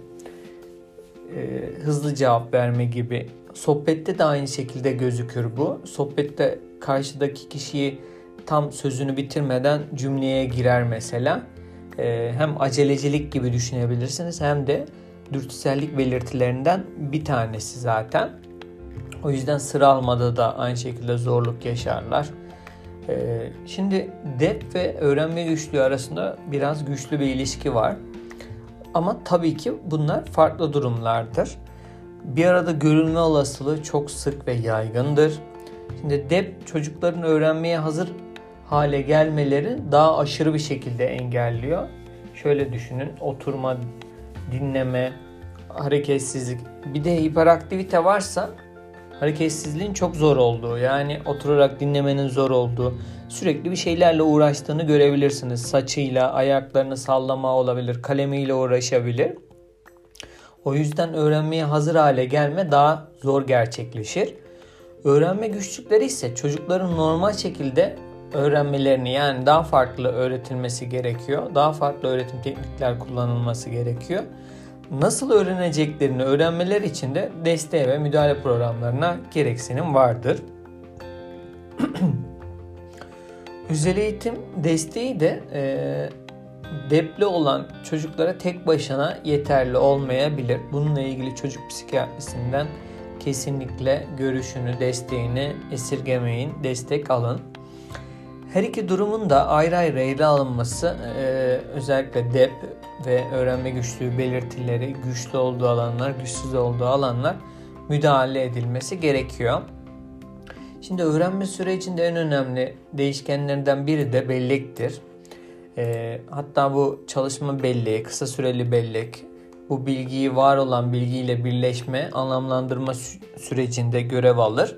E, hızlı cevap verme gibi. Sohbette de aynı şekilde gözükür bu. Sohbette karşıdaki kişiyi tam sözünü bitirmeden cümleye girer mesela ee, hem acelecilik gibi düşünebilirsiniz hem de dürtüsellik belirtilerinden bir tanesi zaten. O yüzden sıra almada da aynı şekilde zorluk yaşarlar. Ee, şimdi dep ve öğrenme güçlüğü arasında biraz güçlü bir ilişki var. Ama tabii ki bunlar farklı durumlardır. Bir arada görülme olasılığı çok sık ve yaygındır. Şimdi dep çocukların öğrenmeye hazır hale gelmeleri daha aşırı bir şekilde engelliyor. Şöyle düşünün oturma, dinleme, hareketsizlik bir de hiperaktivite varsa hareketsizliğin çok zor olduğu yani oturarak dinlemenin zor olduğu sürekli bir şeylerle uğraştığını görebilirsiniz. Saçıyla, ayaklarını sallama olabilir, kalemiyle uğraşabilir. O yüzden öğrenmeye hazır hale gelme daha zor gerçekleşir. Öğrenme güçlükleri ise çocukların normal şekilde öğrenmelerini yani daha farklı öğretilmesi gerekiyor. Daha farklı öğretim teknikler kullanılması gerekiyor. Nasıl öğreneceklerini öğrenmeler için de desteğe ve müdahale programlarına gereksinim vardır. *clears throat* Özel eğitim desteği de e, depli olan çocuklara tek başına yeterli olmayabilir. Bununla ilgili çocuk psikiyatrisinden kesinlikle görüşünü, desteğini esirgemeyin, destek alın. Her iki durumun da ayrı ayrı ele alınması e, özellikle DEP ve öğrenme güçlüğü belirtileri güçlü olduğu alanlar, güçsüz olduğu alanlar müdahale edilmesi gerekiyor. Şimdi öğrenme sürecinde en önemli değişkenlerden biri de bellektir. E, hatta bu çalışma belleği, kısa süreli bellek, bu bilgiyi var olan bilgiyle birleşme, anlamlandırma sürecinde görev alır.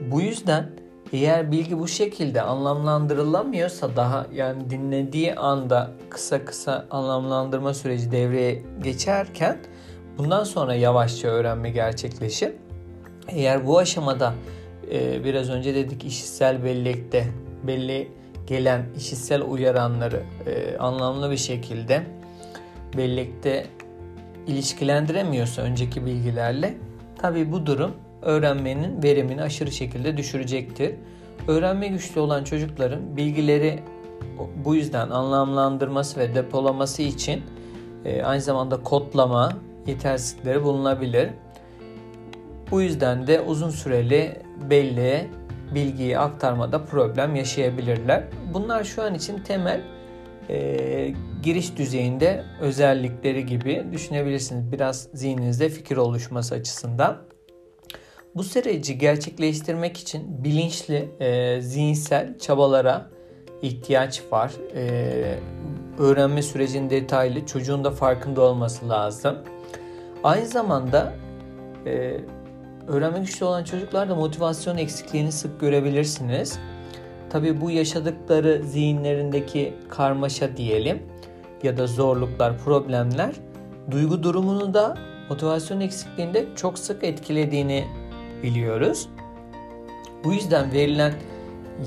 Bu yüzden eğer bilgi bu şekilde anlamlandırılamıyorsa daha yani dinlediği anda kısa kısa anlamlandırma süreci devreye geçerken bundan sonra yavaşça öğrenme gerçekleşir. Eğer bu aşamada e, biraz önce dedik işitsel bellekte belli gelen işitsel uyaranları e, anlamlı bir şekilde bellekte ilişkilendiremiyorsa önceki bilgilerle tabi bu durum öğrenmenin verimini aşırı şekilde düşürecektir. Öğrenme güçlü olan çocukların bilgileri bu yüzden anlamlandırması ve depolaması için e, aynı zamanda kodlama yetersizlikleri bulunabilir. Bu yüzden de uzun süreli belli bilgiyi aktarmada problem yaşayabilirler. Bunlar şu an için temel e, giriş düzeyinde özellikleri gibi düşünebilirsiniz. Biraz zihninizde fikir oluşması açısından. Bu süreci gerçekleştirmek için bilinçli e, zihinsel çabalara ihtiyaç var. E, öğrenme sürecinin detaylı çocuğun da farkında olması lazım. Aynı zamanda e, öğrenme güçlü olan çocuklarda motivasyon eksikliğini sık görebilirsiniz. Tabi bu yaşadıkları zihinlerindeki karmaşa diyelim ya da zorluklar, problemler duygu durumunu da motivasyon eksikliğinde çok sık etkilediğini biliyoruz. Bu yüzden verilen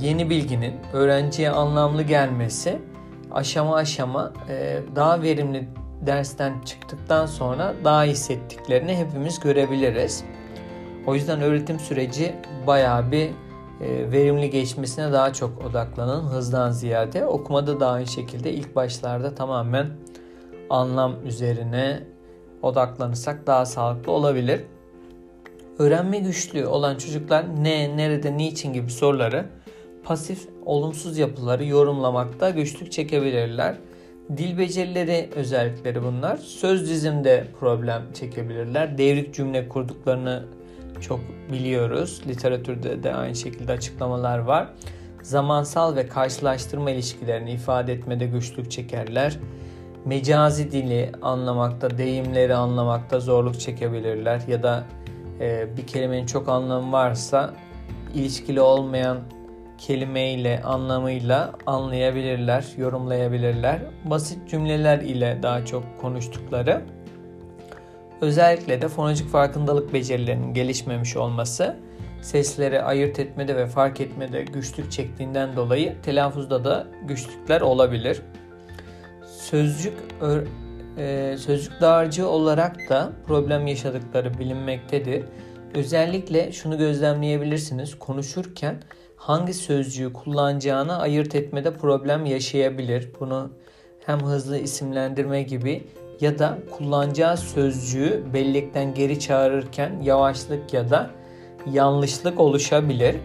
yeni bilginin öğrenciye anlamlı gelmesi aşama aşama e, daha verimli dersten çıktıktan sonra daha hissettiklerini hepimiz görebiliriz. O yüzden öğretim süreci bayağı bir e, verimli geçmesine daha çok odaklanın hızdan ziyade. Okumada da aynı şekilde ilk başlarda tamamen anlam üzerine odaklanırsak daha sağlıklı olabilir. Öğrenme güçlüğü olan çocuklar ne, nerede, niçin gibi soruları pasif, olumsuz yapıları yorumlamakta güçlük çekebilirler. Dil becerileri özellikleri bunlar. Söz dizimde problem çekebilirler. Devrik cümle kurduklarını çok biliyoruz. Literatürde de aynı şekilde açıklamalar var. Zamansal ve karşılaştırma ilişkilerini ifade etmede güçlük çekerler. Mecazi dili anlamakta, deyimleri anlamakta zorluk çekebilirler ya da e, bir kelimenin çok anlamı varsa ilişkili olmayan kelimeyle, anlamıyla anlayabilirler, yorumlayabilirler. Basit cümleler ile daha çok konuştukları Özellikle de fonolojik farkındalık becerilerinin gelişmemiş olması sesleri ayırt etmede ve fark etmede güçlük çektiğinden dolayı telaffuzda da güçlükler olabilir. Sözcük e, sözcük dağarcığı olarak da problem yaşadıkları bilinmektedir. Özellikle şunu gözlemleyebilirsiniz. Konuşurken hangi sözcüğü kullanacağını ayırt etmede problem yaşayabilir. Bunu hem hızlı isimlendirme gibi ya da kullanacağı sözcüğü bellekten geri çağırırken yavaşlık ya da yanlışlık oluşabilir.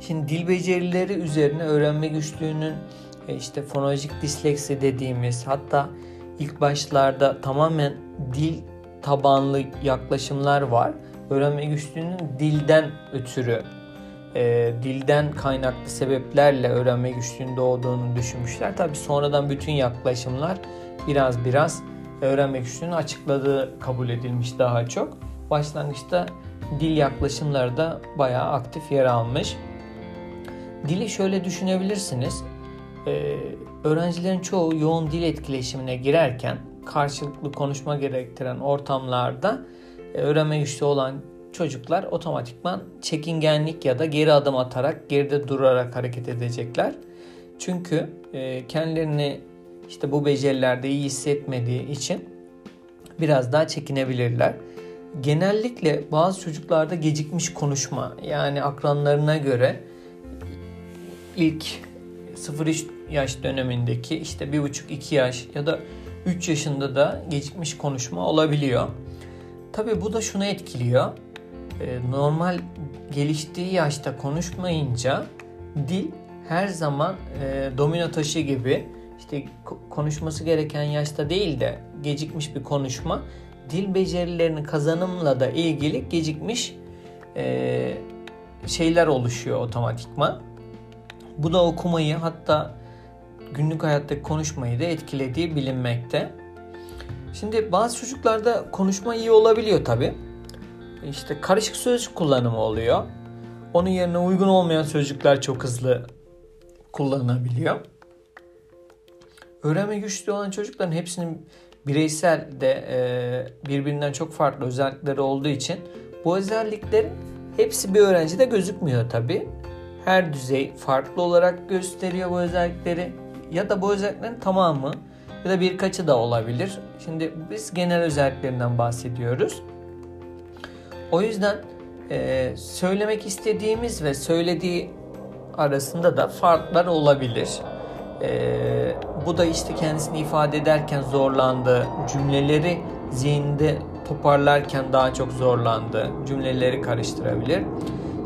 Şimdi dil becerileri üzerine öğrenme güçlüğünün e, işte fonolojik disleksi dediğimiz hatta ilk başlarda tamamen dil tabanlı yaklaşımlar var. Öğrenme güçlüğünün dilden ötürü e, dilden kaynaklı sebeplerle öğrenme güçlüğünün doğduğunu düşünmüşler. Tabi sonradan bütün yaklaşımlar biraz biraz öğrenme güçlüğünü açıkladığı kabul edilmiş daha çok. Başlangıçta dil yaklaşımları da bayağı aktif yer almış. Dili şöyle düşünebilirsiniz. Ee, öğrencilerin çoğu yoğun dil etkileşimine girerken karşılıklı konuşma gerektiren ortamlarda e, öğrenme güçlü olan çocuklar otomatikman çekingenlik ya da geri adım atarak geride durarak hareket edecekler. Çünkü e, kendilerini işte bu becerilerde iyi hissetmediği için biraz daha çekinebilirler. Genellikle bazı çocuklarda gecikmiş konuşma yani akranlarına göre ilk 0-3 yaş dönemindeki işte 1,5-2 yaş ya da 3 yaşında da gecikmiş konuşma olabiliyor. Tabi bu da şunu etkiliyor. Ee, normal geliştiği yaşta konuşmayınca dil her zaman e, domino taşı gibi işte konuşması gereken yaşta değil de gecikmiş bir konuşma dil becerilerini kazanımla da ilgili gecikmiş e, şeyler oluşuyor otomatikman. Bu da okumayı hatta günlük hayattaki konuşmayı da etkilediği bilinmekte. Şimdi bazı çocuklarda konuşma iyi olabiliyor tabi. İşte karışık sözcük kullanımı oluyor. Onun yerine uygun olmayan sözcükler çok hızlı kullanılabiliyor öğrenme güçlü olan çocukların hepsinin bireysel de e, birbirinden çok farklı özellikleri olduğu için bu özelliklerin hepsi bir öğrencide gözükmüyor tabi. Her düzey farklı olarak gösteriyor bu özellikleri ya da bu özelliklerin tamamı ya da birkaçı da olabilir. Şimdi biz genel özelliklerinden bahsediyoruz. O yüzden e, söylemek istediğimiz ve söylediği arasında da farklar olabilir. Ee, bu da işte kendisini ifade ederken zorlandı. Cümleleri zihinde toparlarken daha çok zorlandı. Cümleleri karıştırabilir.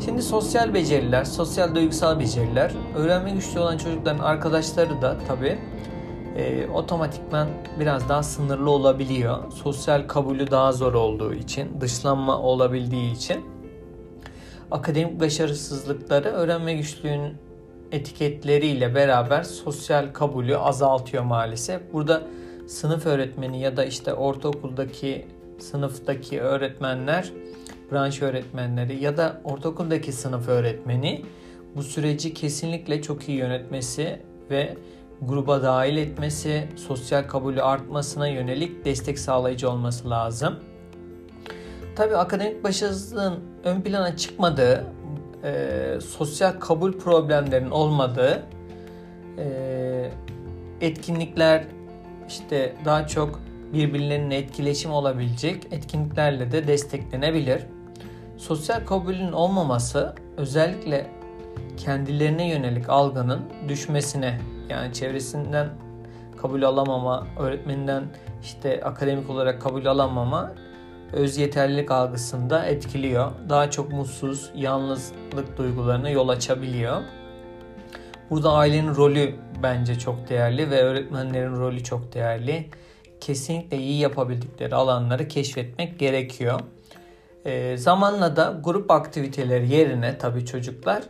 Şimdi sosyal beceriler, sosyal duygusal beceriler. Öğrenme güçlü olan çocukların arkadaşları da tabii e, otomatikman biraz daha sınırlı olabiliyor. Sosyal kabulü daha zor olduğu için, dışlanma olabildiği için akademik başarısızlıkları öğrenme güçlüğünün etiketleriyle beraber sosyal kabulü azaltıyor maalesef. Burada sınıf öğretmeni ya da işte ortaokuldaki sınıftaki öğretmenler, branş öğretmenleri ya da ortaokuldaki sınıf öğretmeni bu süreci kesinlikle çok iyi yönetmesi ve gruba dahil etmesi, sosyal kabulü artmasına yönelik destek sağlayıcı olması lazım. Tabi akademik başarısızlığın ön plana çıkmadığı, e, sosyal kabul problemlerinin olmadığı, e, etkinlikler işte daha çok birbirlerinin etkileşim olabilecek etkinliklerle de desteklenebilir. Sosyal kabulün olmaması özellikle kendilerine yönelik algının düşmesine yani çevresinden kabul alamama, öğretmeninden işte akademik olarak kabul alamama öz yeterlilik algısında etkiliyor. Daha çok mutsuz, yalnızlık duygularına yol açabiliyor. Burada ailenin rolü bence çok değerli ve öğretmenlerin rolü çok değerli. Kesinlikle iyi yapabildikleri alanları keşfetmek gerekiyor. E, zamanla da grup aktiviteleri yerine tabii çocuklar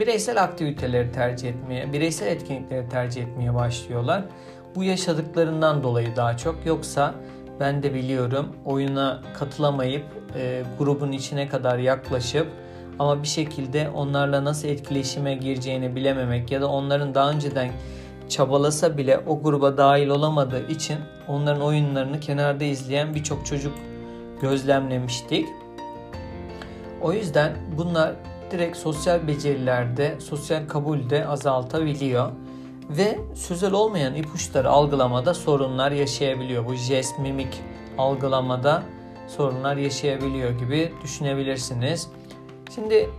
bireysel aktiviteleri tercih etmeye, bireysel etkinlikleri tercih etmeye başlıyorlar. Bu yaşadıklarından dolayı daha çok. Yoksa ben de biliyorum oyuna katılamayıp e, grubun içine kadar yaklaşıp ama bir şekilde onlarla nasıl etkileşime gireceğini bilememek ya da onların daha önceden çabalasa bile o gruba dahil olamadığı için onların oyunlarını kenarda izleyen birçok çocuk gözlemlemiştik. O yüzden bunlar direkt sosyal becerilerde, sosyal kabulde azaltabiliyor ve sözel olmayan ipuçları algılamada sorunlar yaşayabiliyor. Bu jest, mimik algılamada sorunlar yaşayabiliyor gibi düşünebilirsiniz. Şimdi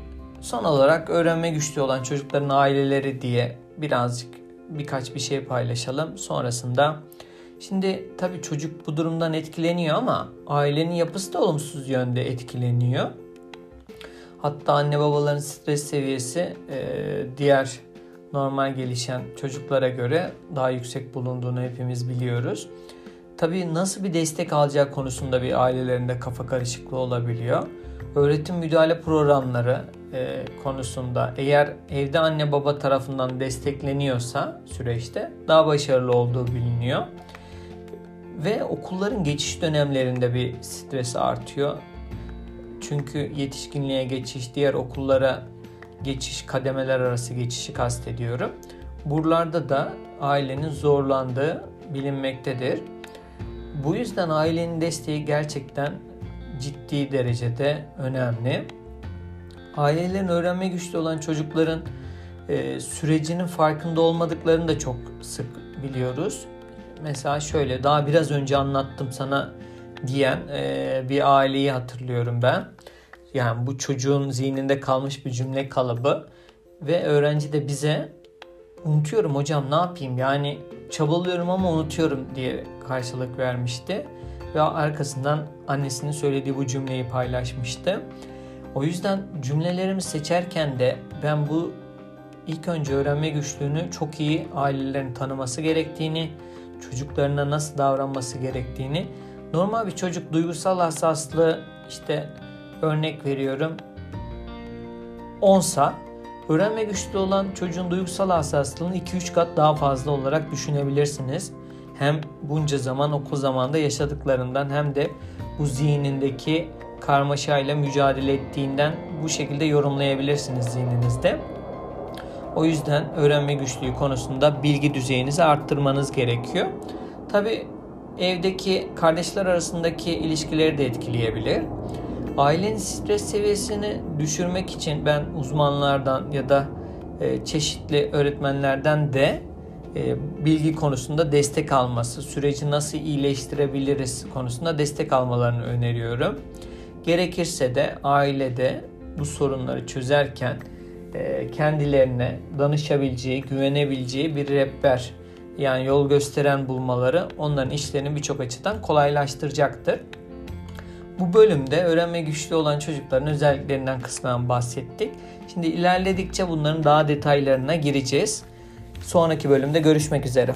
son olarak öğrenme güçlü olan çocukların aileleri diye birazcık birkaç bir şey paylaşalım. Sonrasında şimdi tabii çocuk bu durumdan etkileniyor ama ailenin yapısı da olumsuz yönde etkileniyor. Hatta anne babaların stres seviyesi diğer normal gelişen çocuklara göre daha yüksek bulunduğunu hepimiz biliyoruz. Tabii nasıl bir destek alacağı konusunda bir ailelerinde kafa karışıklığı olabiliyor. Öğretim müdahale programları e, konusunda eğer evde anne baba tarafından destekleniyorsa süreçte daha başarılı olduğu biliniyor. Ve okulların geçiş dönemlerinde bir stres artıyor. Çünkü yetişkinliğe geçiş, diğer okullara geçiş, kademeler arası geçişi kastediyorum. Buralarda da ailenin zorlandığı bilinmektedir. Bu yüzden ailenin desteği gerçekten ciddi derecede önemli. Ailelerin öğrenme güçlü olan çocukların e, sürecinin farkında olmadıklarını da çok sık biliyoruz. Mesela şöyle daha biraz önce anlattım sana diyen e, bir aileyi hatırlıyorum ben. Yani bu çocuğun zihninde kalmış bir cümle kalıbı ve öğrenci de bize unutuyorum hocam ne yapayım yani çabalıyorum ama unutuyorum diye karşılık vermişti. Ve arkasından annesinin söylediği bu cümleyi paylaşmıştı. O yüzden cümlelerimi seçerken de ben bu ilk önce öğrenme güçlüğünü çok iyi ailelerin tanıması gerektiğini, çocuklarına nasıl davranması gerektiğini, normal bir çocuk duygusal hassaslığı işte örnek veriyorum 10'sa öğrenme güçlü olan çocuğun duygusal hassaslığını 2-3 kat daha fazla olarak düşünebilirsiniz. Hem bunca zaman okul zamanında yaşadıklarından hem de bu zihnindeki karmaşayla mücadele ettiğinden bu şekilde yorumlayabilirsiniz zihninizde. O yüzden öğrenme güçlüğü konusunda bilgi düzeyinizi arttırmanız gerekiyor. Tabi evdeki kardeşler arasındaki ilişkileri de etkileyebilir. Ailenin stres seviyesini düşürmek için ben uzmanlardan ya da e, çeşitli öğretmenlerden de e, bilgi konusunda destek alması, süreci nasıl iyileştirebiliriz konusunda destek almalarını öneriyorum. Gerekirse de ailede bu sorunları çözerken kendilerine danışabileceği, güvenebileceği bir rehber yani yol gösteren bulmaları onların işlerini birçok açıdan kolaylaştıracaktır. Bu bölümde öğrenme güçlü olan çocukların özelliklerinden kısmen bahsettik. Şimdi ilerledikçe bunların daha detaylarına gireceğiz. Sonraki bölümde görüşmek üzere.